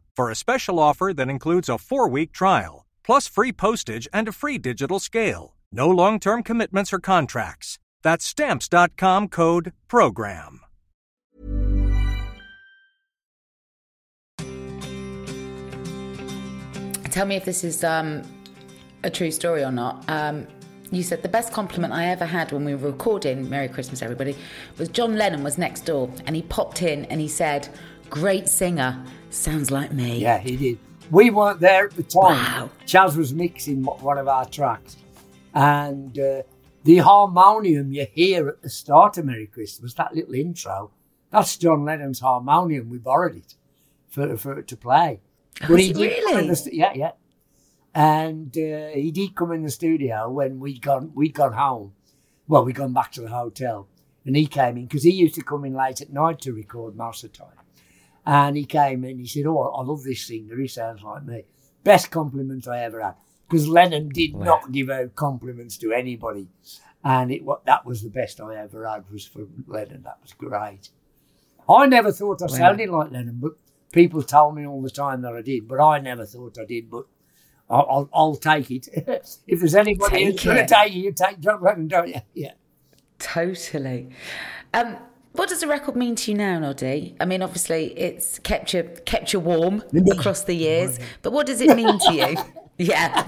for a special offer that includes a four week trial, plus free postage and a free digital scale. No long term commitments or contracts. That's Stamps.com code PROGRAM. Tell me if this is um, a true story or not. Um, you said the best compliment I ever had when we were recording Merry Christmas, everybody, was John Lennon was next door and he popped in and he said, Great singer, sounds like me. Yeah, he did. We weren't there at the time. Wow. Chas was mixing one of our tracks. And uh, the harmonium you hear at the start of Merry Christmas, that little intro, that's John Lennon's harmonium. We borrowed it for, for it to play. Oh, is he did really? the st- yeah, yeah. And uh, he did come in the studio when we'd gone, we'd gone home. Well, we'd gone back to the hotel. And he came in because he used to come in late at night to record most of the time. And he came in, he said, Oh, I love this singer. He sounds like me. Best compliment I ever had. Because Lennon did Wow. not give out compliments to anybody. And it wa- that was the best I ever had was for Lennon. That was great. I never thought I Wow. sounded like Lennon, but people told me all the time that I did. But I never thought I did. But I'll, I'll, I'll take it. if there's anybody who's going to take it, you take John Lennon, don't you? Yeah. Totally. Um, what does the record mean to you now, Noddy? I mean, obviously, it's kept you kept you warm across the years, but what does it mean to you? yeah.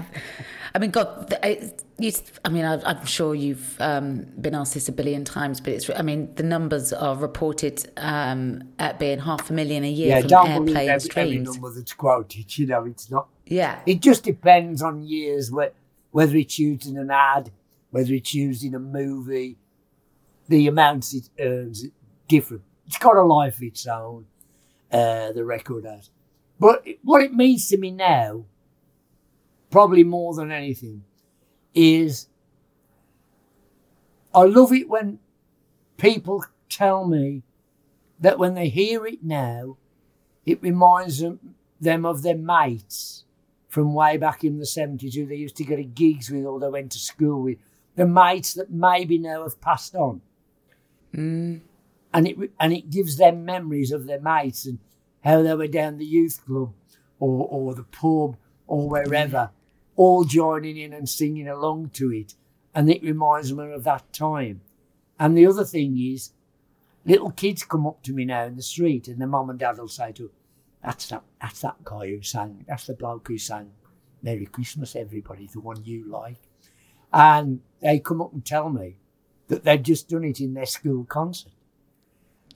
I mean, God, it- you, I mean, I, I'm sure you've um, been asked this a billion times, but it's. I mean, the numbers are reported um, at being half a million a year Yeah, from don't airplay and every, every streams. number that's quoted. You know, it's not. Yeah, It just depends on years, whether it's used in an ad, whether it's used in a movie, the amounts it earns, different. It's got a life of its own, uh, the record has. But what it means to me now, probably more than anything, is I love it when people tell me that when they hear it now, it reminds them, them of their mates from way back in the 70s who they used to go to gigs with or they went to school with. The mates that maybe now have passed on. And it and it gives them memories of their mates and how they were down the youth club or, or the pub or wherever. all joining in and singing along to it. And it reminds me of that time. And the other thing is, little kids come up to me now in the street and the mum and dad will say to them, that's that, that's that guy who sang, that's the bloke who sang Merry Christmas, everybody, the one you like. And they come up and tell me that they've just done it in their school concert.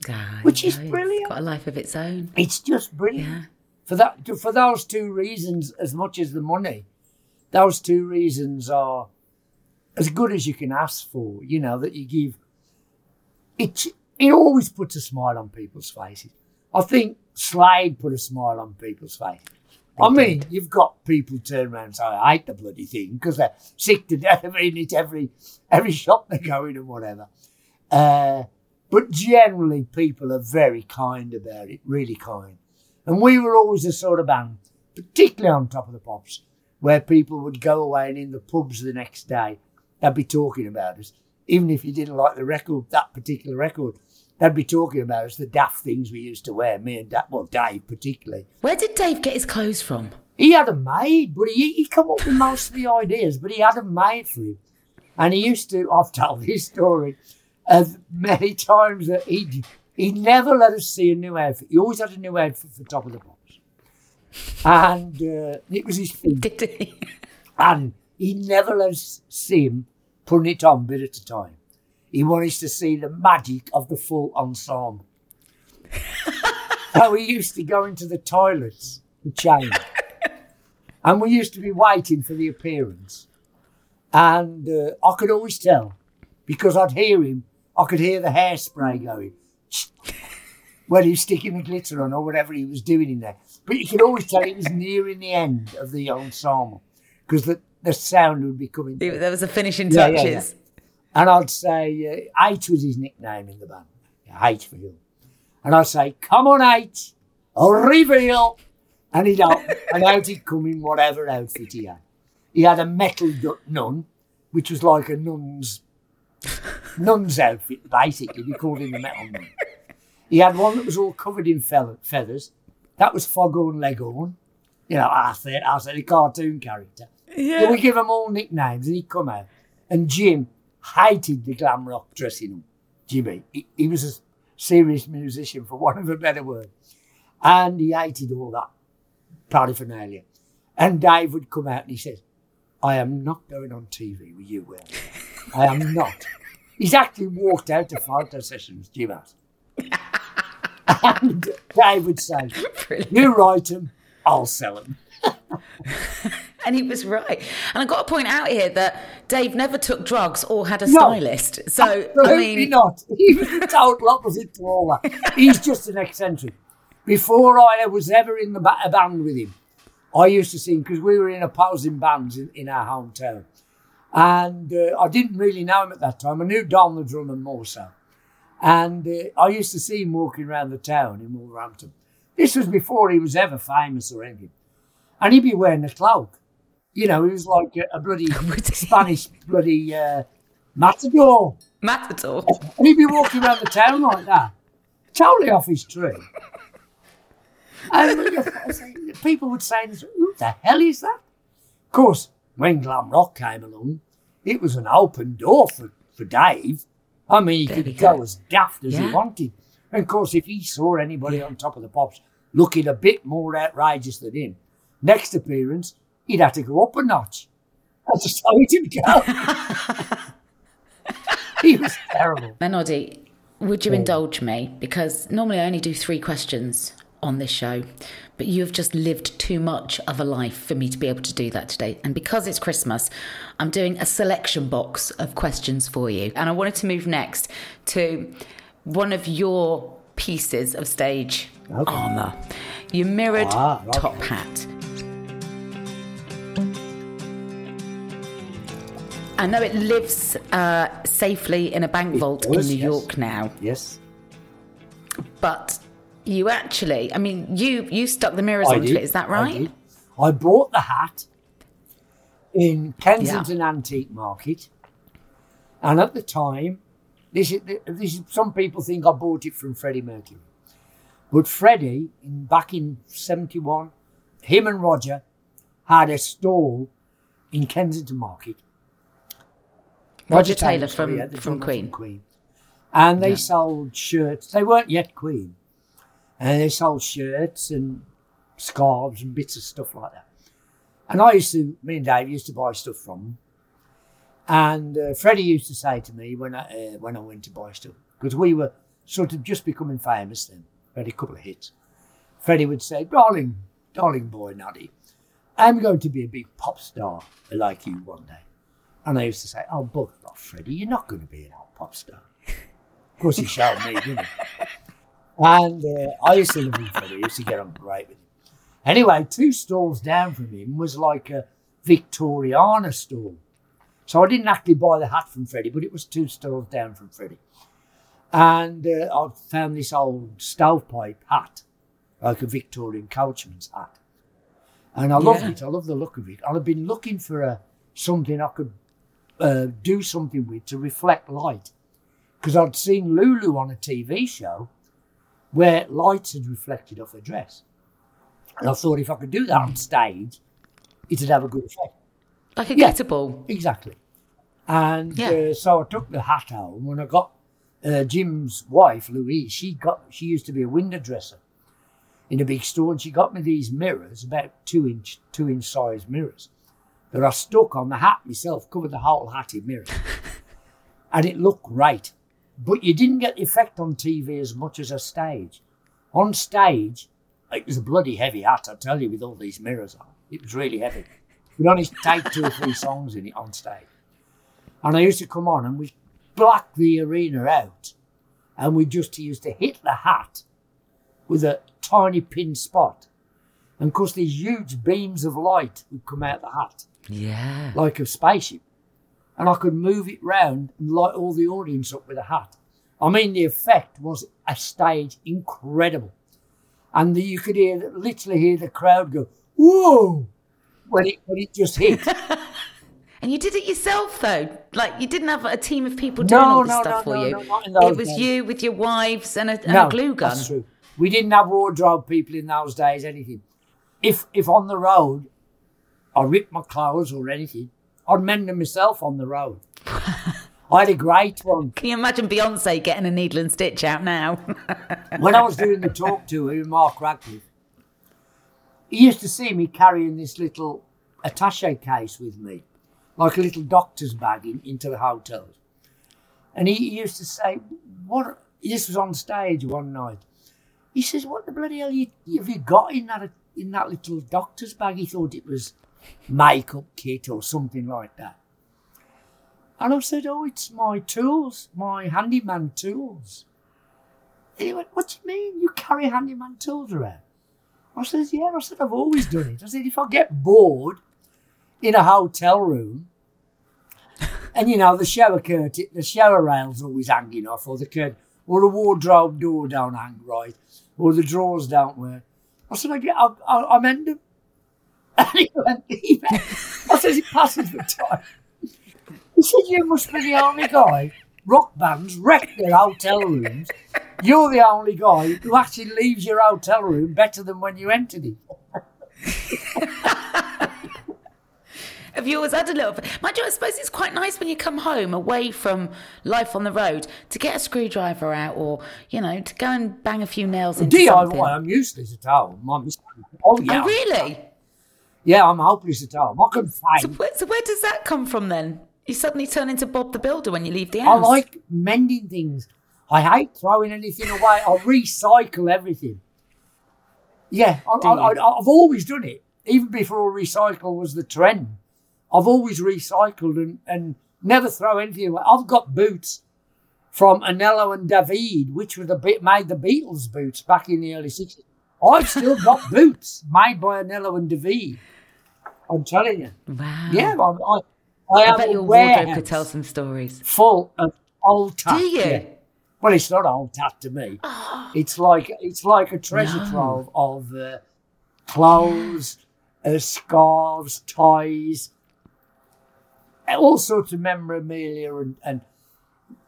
Ah, Which is know, it's brilliant. Got a life of its own. It's just brilliant. Yeah. For that, for those two reasons, as much as the money, those two reasons are as good as you can ask for. You know that you give. It it always puts a smile on people's faces. I think Slade put a smile on people's faces. I mean, you've got people turn around and say, "I hate the bloody thing" because they're sick to death of eating it every every shop they go in and whatever. Uh, but generally, people are very kind about it, really kind. And we were always the sort of band, particularly on top of the pops, where people would go away and in the pubs the next day, they'd be talking about us. Even if you didn't like the record, that particular record, they'd be talking about us, the daft things we used to wear, me and Dave, well, Dave particularly. Where did Dave get his clothes from? He had them made, but he, he come up with most of the ideas, but he had them made for him. And he used to, I've told this story of many times that he he never let us see a new outfit. He always had a new outfit for Top of the Pops. And uh, it was his thing. Did he? And he never let us see him putting it on bit at a time. He wanted to see the magic of the full ensemble. so he used to go into the toilets to change. and we used to be waiting for the appearance. And uh, I could always tell because I'd hear him, I could hear the hairspray going when he was sticking the glitter on or whatever he was doing in there. But you could always tell he was nearing the end of the ensemble because the, the sound would be coming. There was a finishing Yeah, touches. yeah, yeah. And I'd say, uh, H was his nickname in the band. H for him. And I'd say, come on, H, I'll reveal. And he'd out, and out he'd come in whatever outfit he had. He had a metal nun, which was like a nun's nun's outfit, basically. We called him the metal nun. He had one that was all covered in fe- feathers. That was Foghorn Leghorn. You know, I said, I said, a cartoon character. So we give them all nicknames, and he'd come out. And Jim hated the glam rock dressing up. Jimmy, he, he was a serious musician, for want of a better word, and he hated all that paraphernalia. And Dave would come out and he says, "I am not going on TV with you, Will. I am not." He's actually walked out of photo sessions, Jim has. and Dave would say, "You write them, I'll sell them." And he was right. And I've got to point out here that Dave never took drugs or had a No. stylist. So, I mean, not. He was the total opposite to all that. He's just an eccentric. Before I was ever in the ba- a band with him, I used to sing because we were in opposing bands in, in our hometown. And uh, I didn't really know him at that time. I knew Don the drummer more so. And uh, I used to see him walking around the town in Wolverhampton. This was before he was ever famous or anything. And he'd be wearing a cloak. You know, he was like a, a bloody Spanish bloody uh, matador. Matador. And he'd be walking around the town like that, totally off his tree. And people would say, Who the hell is that? Of course, when glam rock came along, it was an open door for, for Dave. I mean, he There could go go. as daft as he wanted. And of course, if he saw anybody on top of the pops looking a bit more outrageous than him, next appearance, he'd have to go up a notch. That's just how he did go. he was terrible. Menody, would you indulge me? Because normally I only do three questions on this show, but you have just lived too much of a life for me to be able to do that today. And because it's Christmas, I'm doing a selection box of questions for you. And I wanted to move next to one of your pieces of stage Okay. armour your mirrored Ah, okay. top hat. I know it lives uh, safely in a bank vault in New yes. York now, Yes. but you actually, I mean, you you stuck the mirrors I onto did. it. Is that I right? did. I bought the hat in Kensington Antique Market, and at the time, this is, this is some people think I bought it from Freddie Mercury, but Freddie, in, back in '71, him and Roger had a stall in Kensington Market. Roger Taylor from- sorry, the from drummer Queen. And they Yeah. sold shirts. They weren't yet Queen. And they sold shirts and scarves and bits of stuff like that. And I used to, me and Dave used to buy stuff from them. And uh, Freddie used to say to me when I uh, when I went to buy stuff, because we were sort of just becoming famous then, we had a couple of hits. Freddie would say, "Darling, darling boy, Noddy, I'm going to be a big pop star like you one day." And I used to say, "Oh, bugger off, Freddie, you're not going to be an old pop star." Of course, he shouted me, didn't he? And uh, I used to love him, Freddie. I used to get on great with him. Anyway, two stalls down from him was like a Victoriana stall. So I didn't actually buy the hat from Freddie, but it was two stalls down from Freddie. And uh, I found this old stovepipe hat, like a Victorian coachman's hat. And I loved it. I love the look of it. And I've been looking for a, something I could uh, do something with to reflect light. Because I'd seen Lulu on a TV show where light had reflected off her dress. And I thought if I could do that on stage, it'd have a good effect. Like a Yeah. glitter ball. Exactly. And Yeah. uh, so I took the hat home. When I got uh, Jim's wife, Louise, she got she used to be a window dresser in a big store, and she got me these mirrors, about two inch two inch size mirrors, that I stuck on the hat myself, covered the whole hat in mirrors, and it looked great. But you didn't get the effect on TV as much as a stage. On stage, it was a bloody heavy hat, I tell you, with all these mirrors on. It was really heavy. We'd only take two or three songs in it on stage. And I used to come on and we'd black the arena out. And we just used to hit the hat with a tiny pin spot. And of course, these huge beams of light would come out the hat Yeah. like a spaceship. And I could move it round and light all the audience up with a hat. I mean, the effect was a stage incredible. And the, you could hear, literally hear the crowd go, whoa, when it, when it just hit. And you did it yourself, though. Like you didn't have a team of people doing No, all this no, stuff no, for you. it was days. you with your wives and a, and no, a glue gun. that's true. We didn't have wardrobe people in those days, anything. If, if on the road I ripped my clothes or anything, I'd mend them myself on the road. I had a great one. Can you imagine Beyonce getting a needle and stitch out now? when I was doing the talk tour with Mark Radcliffe, he used to see me carrying this little attache case with me, like a little doctor's bag in, into the hotels. And he, he used to say, "What?" This was on stage one night. He says, "What the bloody hell you, have you got in that in that little doctor's bag?" He thought it was makeup kit or something like that. And I said, "Oh, it's my tools, my handyman tools." And he went, What do you mean? You carry handyman tools around? I says, Yeah. I said, I've always done it. I said, If I get bored in a hotel room, and you know, the shower curtain, the shower rail's always hanging off, or the curtain, or the wardrobe door don't hang right, or the drawers don't work. I said, I get, I, I, I mend them. And he went, he went, I said, it passes the time. He said, You must be the only guy. Rock bands wreck their hotel rooms. You're the only guy who actually leaves your hotel room better than when you entered it. Have you always had a little? Mind you, I suppose it's quite nice when you come home away from life on the road to get a screwdriver out, or you know, to go and bang a few nails into something. DIY, I'm useless at home. I'm, oh, yeah. Oh, really? Yeah, I'm hopeless at home. I can So find. where, so where does that come from then? You suddenly turn into Bob the Builder when you leave the house. I like mending things. I hate throwing anything away. I recycle everything. Yeah, I, I've always done it. Even before recycle was the trend. I've always recycled and, and never throw anything away. I've got boots from Anello and Davide, which were the bit made the Beatles boots back in the early 60s. I've still got boots made by Anello and Davide. I'm telling you. Wow. Yeah, I, I, I, I bet your wardrobe could tell some stories. full of old tat. Do you? yeah. Well, it's not old tat to me. It's like it's like a treasure No. trove of uh, clothes, uh, scarves, ties, all sorts of memorabilia, and, and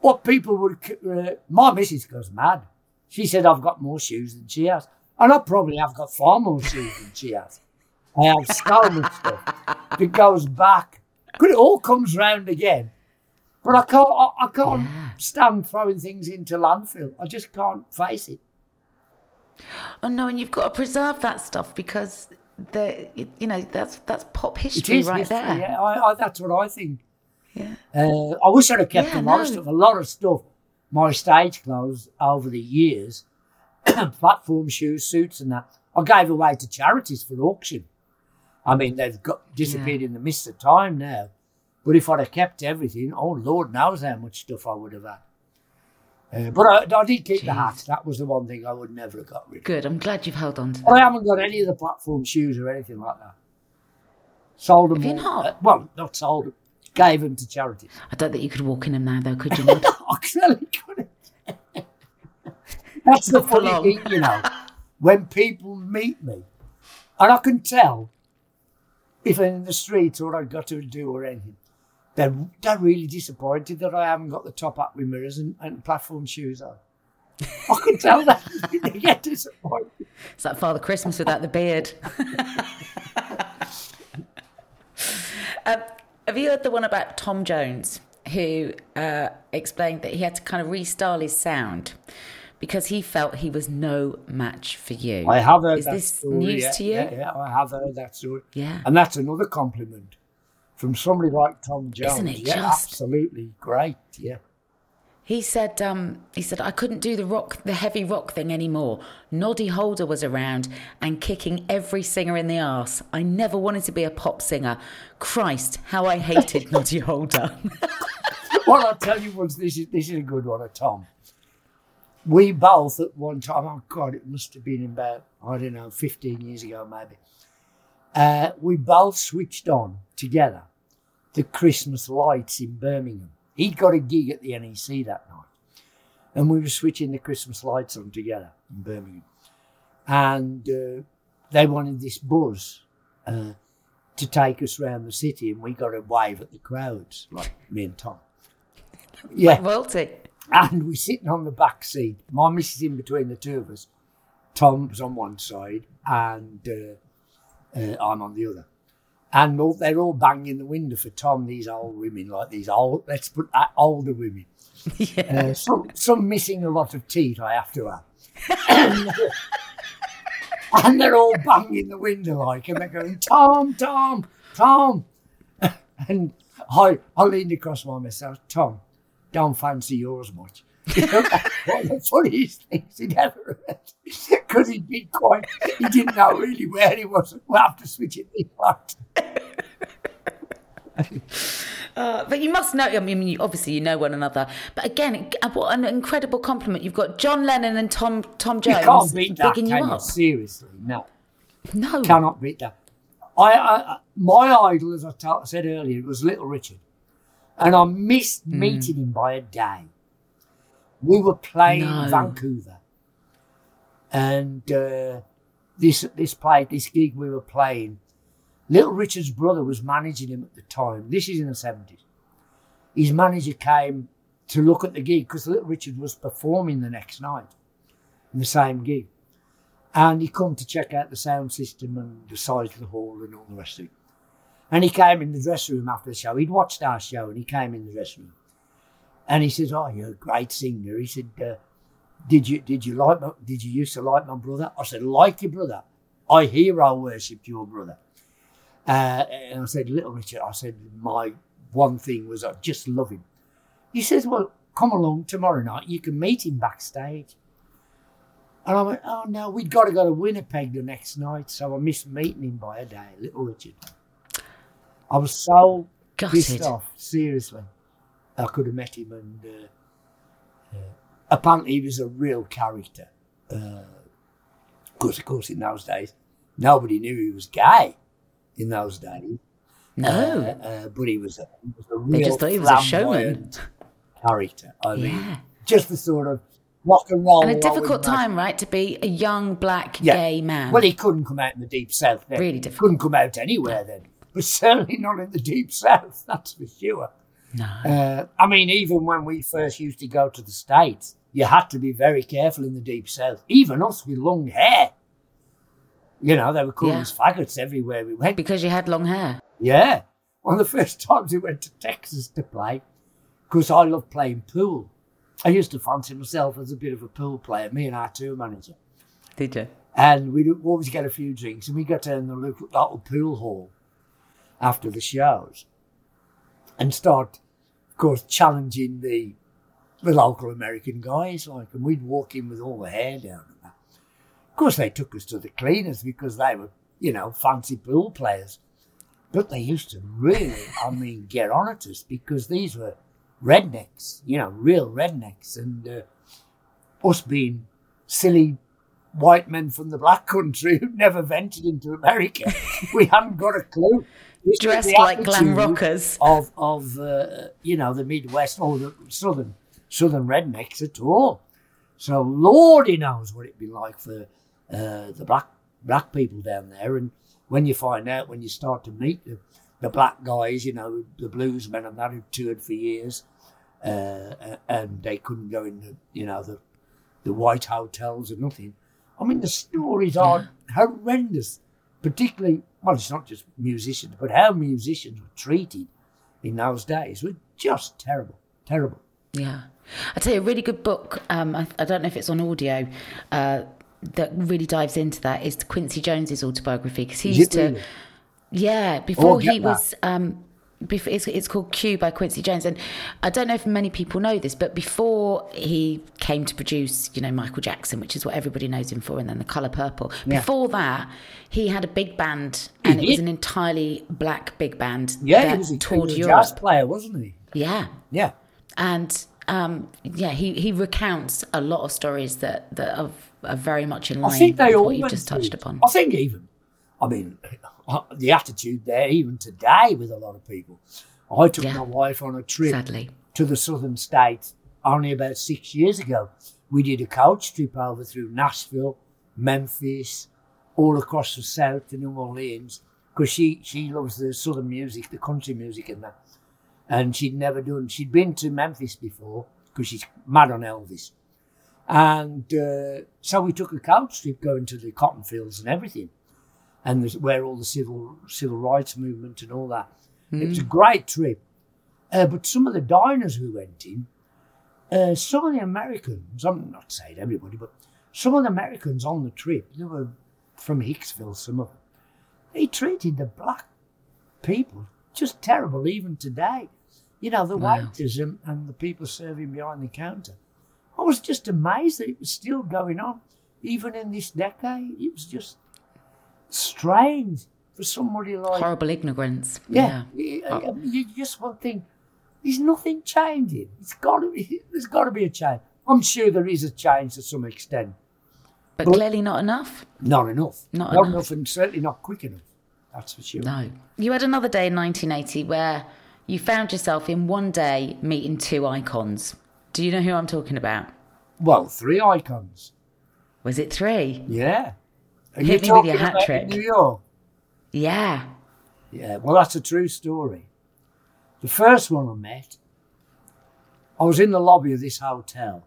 what people would. Uh, my missus goes mad. She said I've got more shoes than she has, and I probably have got far more shoes than she has. I have so stuff. that goes back. But it all comes round again. But I can't. I, I can't stand throwing things into landfill. I just can't face it. Oh no, and you've got to preserve that stuff because the you know that's that's pop history right history, there. Yeah, I, I, that's what I think. Yeah. Uh, I wish I'd have kept Yeah, a lot of stuff. A lot of stuff. My stage clothes over the years, platform shoes, suits, and that. I gave away to charities for auction. I mean, they've got disappeared in the mist of time now. But if I'd have kept everything, oh Lord knows how much stuff I would have had. Uh, but I, I did keep the Jeez. hat. That was the one thing I would never have got rid of. Good. I'm glad you've held on to I haven't got any of the platform shoes or anything like that. Sold them. Have you all- not? uh, well, not sold them. Gave them to charities. I don't think you could walk in them now, though, could you? Maud? I really couldn't. That's the funny thing, you know. When people meet me, and I can tell if I'm in the street or I've got to do or anything, they're, they're really disappointed that I haven't got the top up with mirrors and, and platform shoes on. I can tell that. they get disappointed. it's like Father Christmas without the beard. um, have you heard the one about Tom Jones, who uh, explained that he had to kind of restyle his sound because he felt he was no match for you? I have heard Is that this story, news yeah, to you? Yeah, yeah, I have heard that story. Yeah. And that's another compliment from somebody like Tom Jones. Isn't it yeah, just? absolutely great. Yeah. He said, um, he said, I couldn't do the rock, the heavy rock thing anymore. Noddy Holder was around and kicking every singer in the arse. I never wanted to be a pop singer. Christ, how I hated Noddy Holder. well, I'll tell you once, this is, this is a good one Tom. We both at one time, oh God, it must have been about, I don't know, 15 years ago maybe. Uh, we both switched on together the Christmas lights in Birmingham. He'd got a gig at the NEC that night. And we were switching the Christmas lights on together in Birmingham. And uh, they wanted this buzz uh, to take us around the city, and we got to wave at the crowds, like me and Tom. Yeah, Royalty. And we're sitting on the back seat. My missus in between the two of us. Tom's on one side, and uh, uh, I'm on the other. And they're all banging the window for Tom. These old women, like these old, let's put that older women. Uh, some, some missing a lot of teeth. I have to have. and they're all banging the window like, and they're going, Tom, Tom, Tom. and I, I leaned across my myself, Tom, don't fancy yours much. One of the funniest things he'd ever heard. Because he'd been quite, he didn't know really where he was. We'll have to switch it part. Uh, but you must know, I mean, you, obviously you know one another. But again, uh, what an incredible compliment. You've got John Lennon and Tom Tom Jones. You can't beat that, bigging you can you? Seriously, no. No. Cannot beat that. I, I my idol, as I said earlier, was Little Richard, and I missed Hmm. meeting him by a day. We were playing No. Vancouver, and uh, this this play this gig we were playing. Little Richard's brother was managing him at the time. This is in the seventies. His manager came to look at the gig because Little Richard was performing the next night in the same gig. And he come to check out the sound system and the size of the hall and all the rest of it. And he came in the dressing room after the show. He'd watched our show and he came in the dressing room. And he says, "Oh, you're a great singer." He said, uh, "Did you did you like my, did you used to like my brother?" I said, "Like your brother. I hero worshipped your brother." Uh, and I said, "Little Richard," I said, "My one thing was I just love him." He says, "Well, come along tomorrow night. You can meet him backstage." And I went, oh no, we'd got to go to Winnipeg the next night, so I missed meeting him by a day, little Richard. I was so pissed off, seriously. I could have met him, and uh, uh, apparently he was a real character. Because, of course, in those days, nobody knew he was gay. In those days, No. uh, uh, but he was a, he was a real They just thought he was a showman. character. I mean, Yeah. just the sort of rock and roll. And a difficult time, right, to be a young black Yeah. gay man. Well, he couldn't come out in the deep south then. Really difficult. Couldn't come out anywhere then. But certainly not in the deep south, that's for sure. no. Uh, I mean, even when we first used to go to the States, you had to be very careful in the deep south. Even us with long hair. You know, they were calling Yeah. us faggots everywhere we went. Because you had long hair. Yeah. One of the first times we went to Texas to play, because I love playing pool. I used to fancy myself as a bit of a pool player, me and our tour manager. Did you? And we'd always get a few drinks, and we got down the little pool hall after the shows and start, of course, challenging the the local American guys. Like, and we'd walk in with all the hair down. Of course, they took us to the cleaners because they were, you know, fancy pool players. But they used to really, I mean, get on at us because these were rednecks, you know, real rednecks, and uh, us being silly white men from the black country who'd never ventured into America, we hadn't got a clue. Dressed like glam rockers. of of uh, you know the Midwest or the southern southern rednecks at all. So Lordy knows what it'd be like for uh, the black black people down there. And when you find out, when you start to meet the, the black guys, you know the bluesmen and that who toured for years, uh, and they couldn't go in the you know the the white hotels or nothing. I mean the stories are horrendous, particularly well it's not just musicians, but how musicians were treated in those days were just terrible, terrible. Yeah. I tell you, a really good book. Um, I, I don't know if it's on audio. Uh, that really dives into that is Quincy Jones's autobiography because he used to, yeah, before get he was. Um, before, it's, it's called Q by Quincy Jones, and I don't know if many people know this, but before he came to produce, you know, Michael Jackson, which is what everybody knows him for, and then The Color Purple. Yeah. Before that, he had a big band, and it was an entirely black big band Yeah, that he was a, he was Europe. jazz player, wasn't he? Yeah, Yeah. and um, yeah, he, he recounts a lot of stories that, that are, are very much in line I think they with all what you just touched upon. I think even, I mean, the attitude there, even today, with a lot of people. I took Yeah. my wife on a trip Sadly, to the southern states only about six years ago. We did a coach trip over through Nashville, Memphis, all across the south to New Orleans, because she she loves the southern music, the country music, and that. And she'd never done. She'd been to Memphis before because she's mad on Elvis. And uh, so we took a coach trip going to the cotton fields and everything, and where all the civil civil rights movement and all that. It was a great trip. Uh, but some of the diners we went in, uh, some of the Americans, I'm not saying everybody, but some of the Americans on the trip, they were from Hicksville, some of them, they treated the black people just terrible even today. You know, the Wow. waiters and, and the people serving behind the counter. I was just amazed that it was still going on, even in this decade. It was just strange for somebody like horrible ignorance. yeah, Yeah. You, you just one thing. There's nothing changing. It's got to be. There's got to be a change. I'm sure there is a change to some extent. But But- clearly not enough. Not enough. Not not enough. enough, and certainly not quick enough. That's for sure. No. You had another day in 1980 where you found yourself in one day meeting two icons. Do you know who I'm talking about? Well, three icons. Was it three? Yeah. Are Hit you me with your hat trick. New York? Yeah. Yeah. Well, that's a true story. The first one I met, I was in the lobby of this hotel,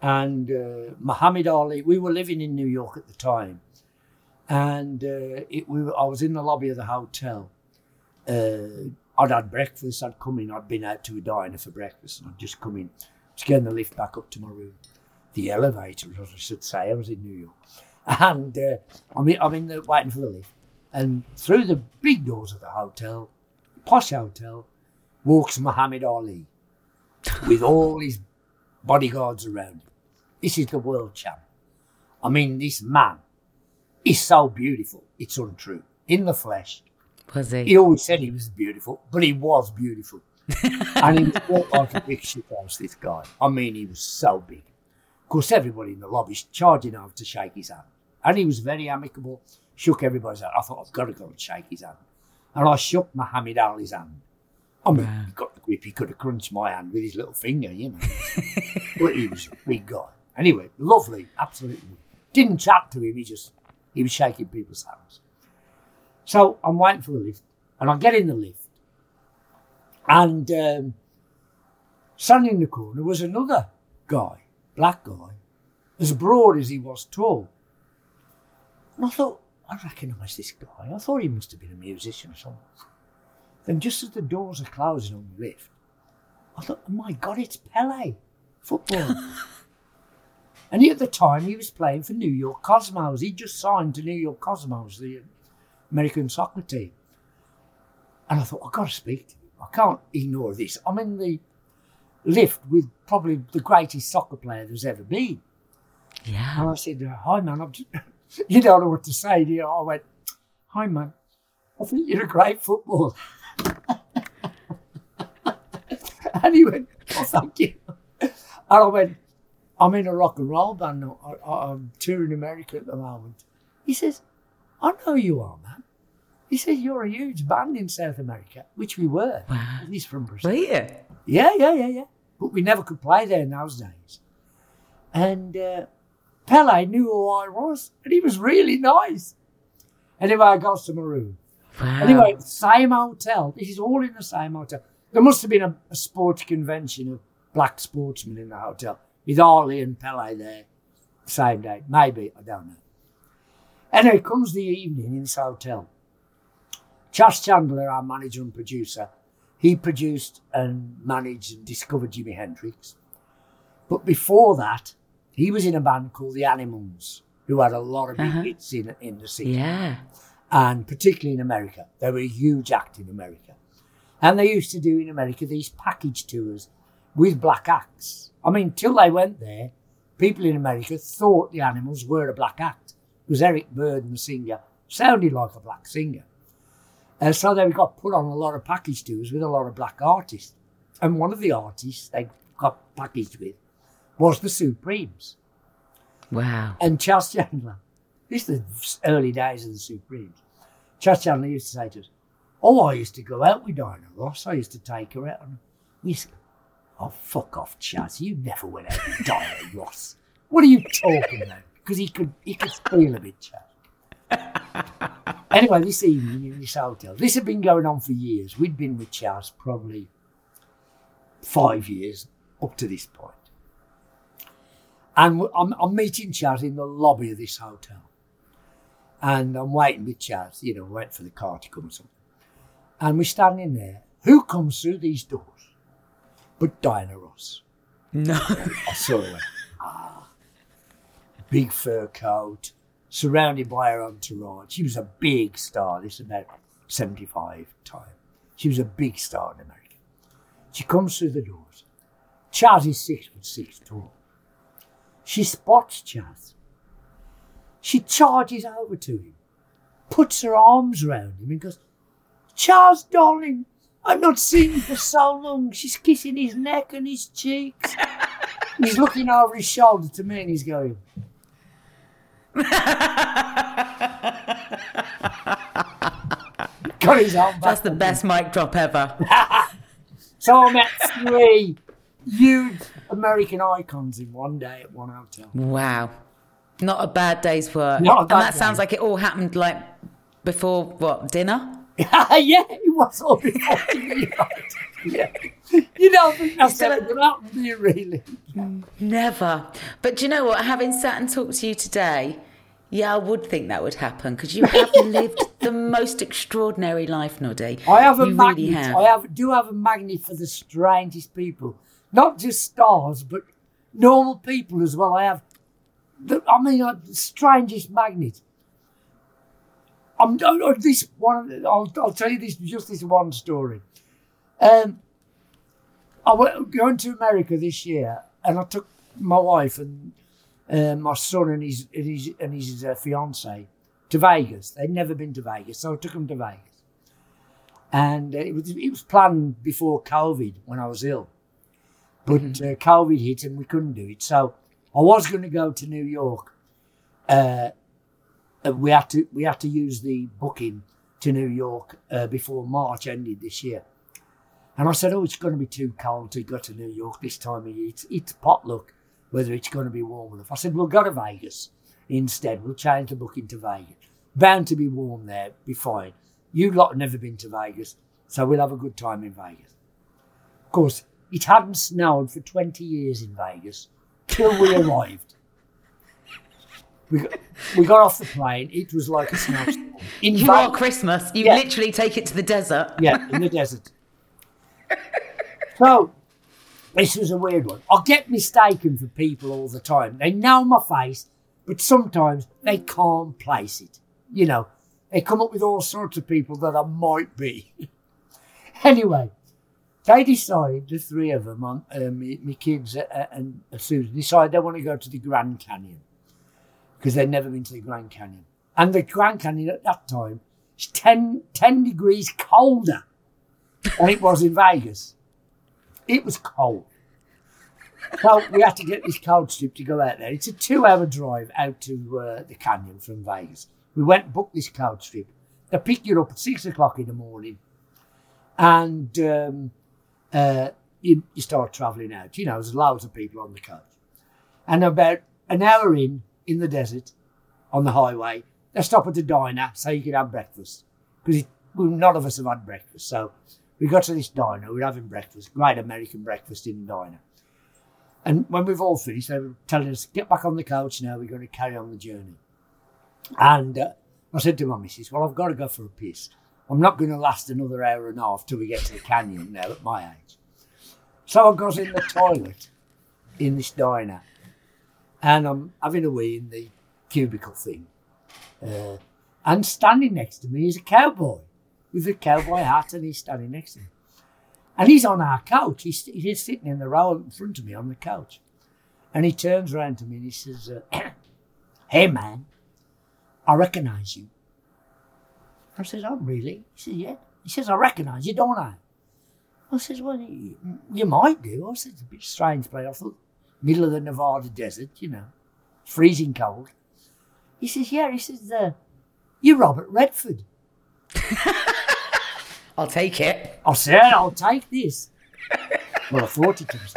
and uh, Muhammad Ali. We were living in New York at the time, and uh, it, we I was in the lobby of the hotel. Uh, I'd had breakfast. I'd come in. I'd been out to a diner for breakfast, and I'd just come in, just getting the lift back up to my room, the elevator, as I should say. I was in New York, and uh, I'm in, I'm in the, waiting for the lift, and through the big doors of the hotel, posh hotel, walks Muhammad Ali with all his bodyguards around him. This is the world champ. I mean, this man is so beautiful. It's untrue. In the flesh, Was he? he always said he was beautiful, but he was beautiful. and he was built like a big shit house, this guy. I mean, he was so big. Of course, everybody in the lobby's charging over to shake his hand. And he was very amicable, shook everybody's hand. I thought, I've got to go and shake his hand. And I shook Muhammad Ali's hand. I mean, he got the grip. He could have crunched my hand with his little finger, you know. but he was a big guy. Anyway, lovely, absolutely. Didn't chat to him. He just, he was shaking people's hands. So I'm waiting for the lift, and I get in the lift, and um, standing in the corner was another guy, black guy, as broad as he was tall. And I thought, I recognise this guy. I thought he must have been a musician or something. Then just as the doors are closing on the lift, I thought, oh my God, it's Pele, football. and at the time, he was playing for New York Cosmos. He just signed to New York Cosmos, the American soccer team. And I thought, I've got to speak to him. I can't ignore this. I'm in the lift with probably the greatest soccer player there's ever been. Yeah. And I said, Hi, man. I'm just, you don't know what to say, do you? I went, Hi, man. I think you're a great footballer. and he went, Oh, thank you. And I went, I'm in a rock and roll band. I, I'm touring America at the moment. He says, I know you are, man. He says, You're a huge band in South America, which we were. Wow. He's from Brazil. You? Yeah, yeah, yeah, yeah. But we never could play there in those days. And uh, Pele knew who I was, and he was really nice. Anyway, I got to my room. Wow. Anyway, same hotel. This is all in the same hotel. There must have been a, a sports convention of black sportsmen in the hotel with Ali and Pele there same day. Maybe, I don't know. Anyway, comes the evening in this hotel. Chas Chandler, our manager and producer, he produced and managed and discovered Jimi Hendrix. But before that, he was in a band called the Animals, who had a lot of big Uh-huh. hits in, in the 60s Yeah. and particularly in America. They were a huge act in America. And they used to do in America these package tours with black acts. I mean, till they went there, people in America thought the animals were a black act because Eric Burdon, the singer, sounded like a black singer. And so they got put on a lot of package tours with a lot of black artists. And one of the artists they got packaged with was the Supremes. Wow. And Charles Chandler, this is the early days of the Supremes. Charles Chandler used to say to us, Oh, I used to go out with Diana Ross. I used to take her out. And we used to, Oh, fuck off, Chas. You never went out with Diana Ross. What are you talking about? Because he could, he could feel a bit, Chas. anyway, this evening in this hotel, this had been going on for years. We'd been with Chas probably five years up to this point. And I'm, I'm meeting Chas in the lobby of this hotel. And I'm waiting with Chas, you know, waiting for the car to come or something. And we're standing there. Who comes through these doors? But Diana Ross. No. I saw her. Ah. Big fur coat, surrounded by her entourage. She was a big star. This is about 75 time. She was a big star in America. She comes through the doors. Chas is six foot six tall. She spots Chas. She charges over to him, puts her arms around him, and goes, Charles, darling, I've not seen you for so long. She's kissing his neck and his cheeks. he's looking over his shoulder to me and he's going, Got his arm back. That's the best mic drop ever. So I met three huge American icons in one day at one hotel. Wow. Not a bad day's work. Not a and that sounds like it all happened like before what, dinner? yeah, it was all before dinner. Yeah. You don't think that's ever going to happen, do you really? Never. But do you know what? Having sat and talked to you today, yeah, I would think that would happen because you have lived the most extraordinary life, Noddy. I have a you magnet. Really have. I have do have a magnet for the strangest people, not just stars, but normal people as well. I have, the, I mean, uh, the strangest magnet. I'm uh, uh, this one. I'll, I'll tell you this just this one story. Um, I went going to America this year, and I took my wife and uh, my son and his and his and his uh, fiance to Vegas. They'd never been to Vegas, so I took them to Vegas. And it was it was planned before COVID when I was ill, but uh, COVID hit and we couldn't do it. So I was going to go to New York. Uh, uh, we had to we had to use the booking to New York uh, before March ended this year. And I said, "Oh, it's going to be too cold to go to New York this time of year. It's, it's potluck, whether it's going to be warm enough." I said, "We'll go to Vegas instead. We'll change the booking to Vegas. Bound to be warm there. Be fine. You lot have never been to Vegas, so we'll have a good time in Vegas." Of course, it hadn't snowed for twenty years in Vegas till we arrived. We got, we got off the plane. It was like a snowstorm. In You Val- are Christmas. You Yeah. literally take it to the desert. yeah, in the desert. So, this was a weird one. I get mistaken for people all the time. They know my face, but sometimes they can't place it. You know, they come up with all sorts of people that I might be. anyway, they decide, the three of them, uh, my, my kids uh, and Suzan, decide they want to go to the Grand Canyon because they'd never been to the Grand Canyon. And the Grand Canyon at that time is 10, 10 degrees colder than it was in Vegas. It was cold. So we had to get this cold strip to go out there. It's a two hour drive out to uh, the canyon from Vegas. We went and booked this cold strip. They pick you up at six o'clock in the morning and um, uh, you, you start travelling out. You know, there's loads of people on the coach. And about an hour in, in the desert, on the highway, they stop at the diner so you can have breakfast. Because well, none of us have had breakfast. So we got to this diner, we're having breakfast, great American breakfast in the diner. And when we've all finished, they were telling us, get back on the coach now, we're going to carry on the journey. And uh, I said to my missus, well, I've got to go for a piss. I'm not going to last another hour and a half till we get to the canyon now at my age. So I goes in the toilet in this diner and I'm having a wee in the cubicle thing. Uh, and standing next to me is a cowboy with a cowboy hat and he's standing next to me. And he's on our couch. He's, he's sitting in the row in front of me on the couch. And he turns around to me and he says, uh, Hey man, I recognise you. I says, Oh, really? He says, Yeah. He says, I recognise you, don't I? I says, Well, you, you might do. I said, It's a bit strange place. I thought, middle of the Nevada desert, you know, freezing cold. He says, Yeah. He says, uh, You're Robert Redford. I'll take it. I said, I'll take this. well, I thought it was.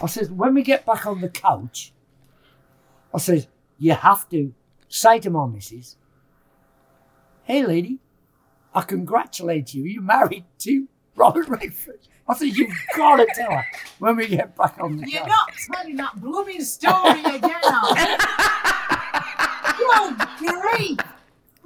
I said, when we get back on the couch, I says, you have to say to my missus, hey, lady, I congratulate you. You're married to Robert Redford. I said, you've got to tell her when we get back on the You're couch. not telling that blooming story again, are you? Good grief!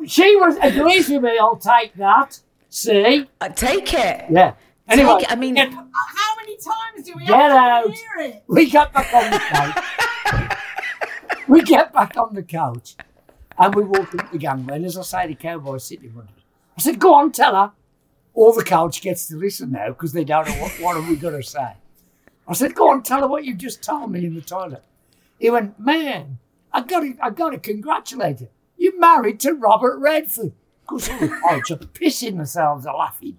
She was agrees with me. I'll take that. See? I take it. Yeah. Anyway, Take it. I mean, get- How many times do we Get have to out. hear it? We get back on the couch. we get back on the couch and we walk up the gangway. And as I say, the cowboy's sitting in front of us. I said, Go on, tell her. All the couch gets to listen now because they don't know what, what are we going to say. I said, Go on, tell her what you just told me in the toilet. He went, Man, I got to, I got to congratulate you. You're married to Robert Redford. Of course, all the couch are pissing themselves are laughing.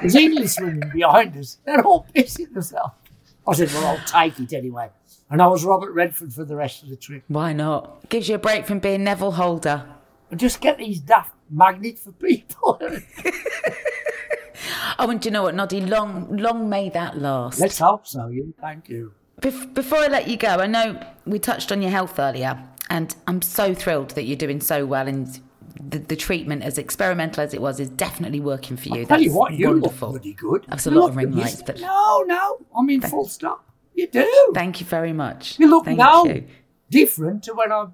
There's English women behind us. They're all pissing themselves. I said, well, I'll take it anyway. And I was Robert Redford for the rest of the trip. why not? Gives you a break from being Neville Holder. And just get these daft magnet for people. Oh, and do you know what, Noddy? Long, long may that last. Let's hope so, you. Thank you. Bef- before I let you go, I know we touched on your health earlier, and I'm so thrilled that you're doing so well. And the, the treatment, as experimental as it was, is definitely working for you. Tell you what, you wonderful. look bloody good. That's a lot of ring lights, but- No, no. I mean, full stop. You do. Thank you very much. you look Thank now you. different to when I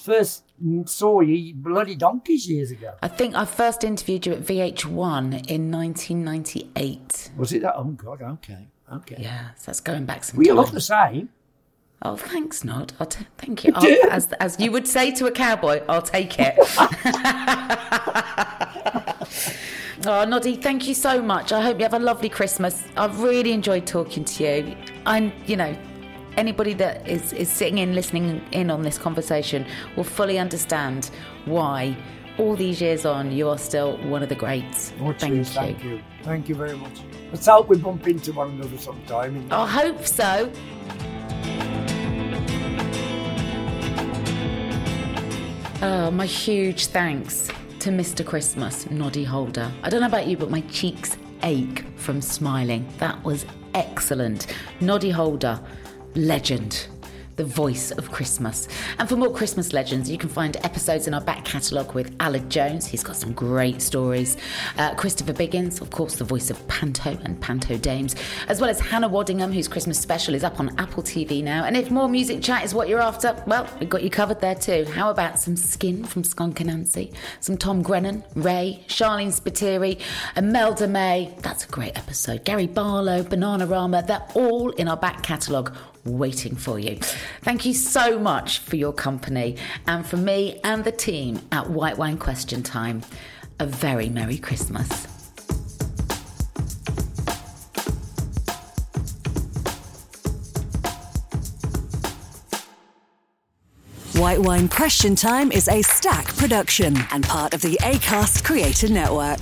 first saw you bloody donkeys years ago. I think I first interviewed you at VH1 in 1998. Was it that? Oh, God, okay. Okay. Yeah, so that's going back some you time. look the same. Oh, thanks, Nod. I'll t- thank you. I'll, as, as you would say to a cowboy, I'll take it. oh, Noddy, thank you so much. I hope you have a lovely Christmas. I've really enjoyed talking to you. I'm, you know, anybody that is, is sitting in, listening in on this conversation will fully understand why all these years on you are still one of the greats. Oh, thank cheers, you. Thank you. Thank you very much. Let's hope we bump into one another sometime. I hope so. Oh, my huge thanks to Mr. Christmas, Noddy Holder. I don't know about you, but my cheeks ache from smiling. That was excellent. Noddy Holder, legend. the voice of Christmas. And for more Christmas legends, you can find episodes in our back catalogue with Aled Jones. He's got some great stories. Uh, Christopher Biggins, of course, the voice of Panto and Panto Dames, as well as Hannah Waddingham, whose Christmas special is up on Apple TV now. And if more music chat is what you're after, well, we've got you covered there too. How about some Skin from Skunk Anansie, some Tom Grennan, Ray, Sharleen Spiteri, Imelda May. That's a great episode. Gary Barlow, Bananarama. they're all in our back catalogue waiting for you. Thank you so much for your company and from me and the team at White Wine Question Time. A very Merry Christmas. White Wine Question Time is Acast production and part of the ACAST Creator Network.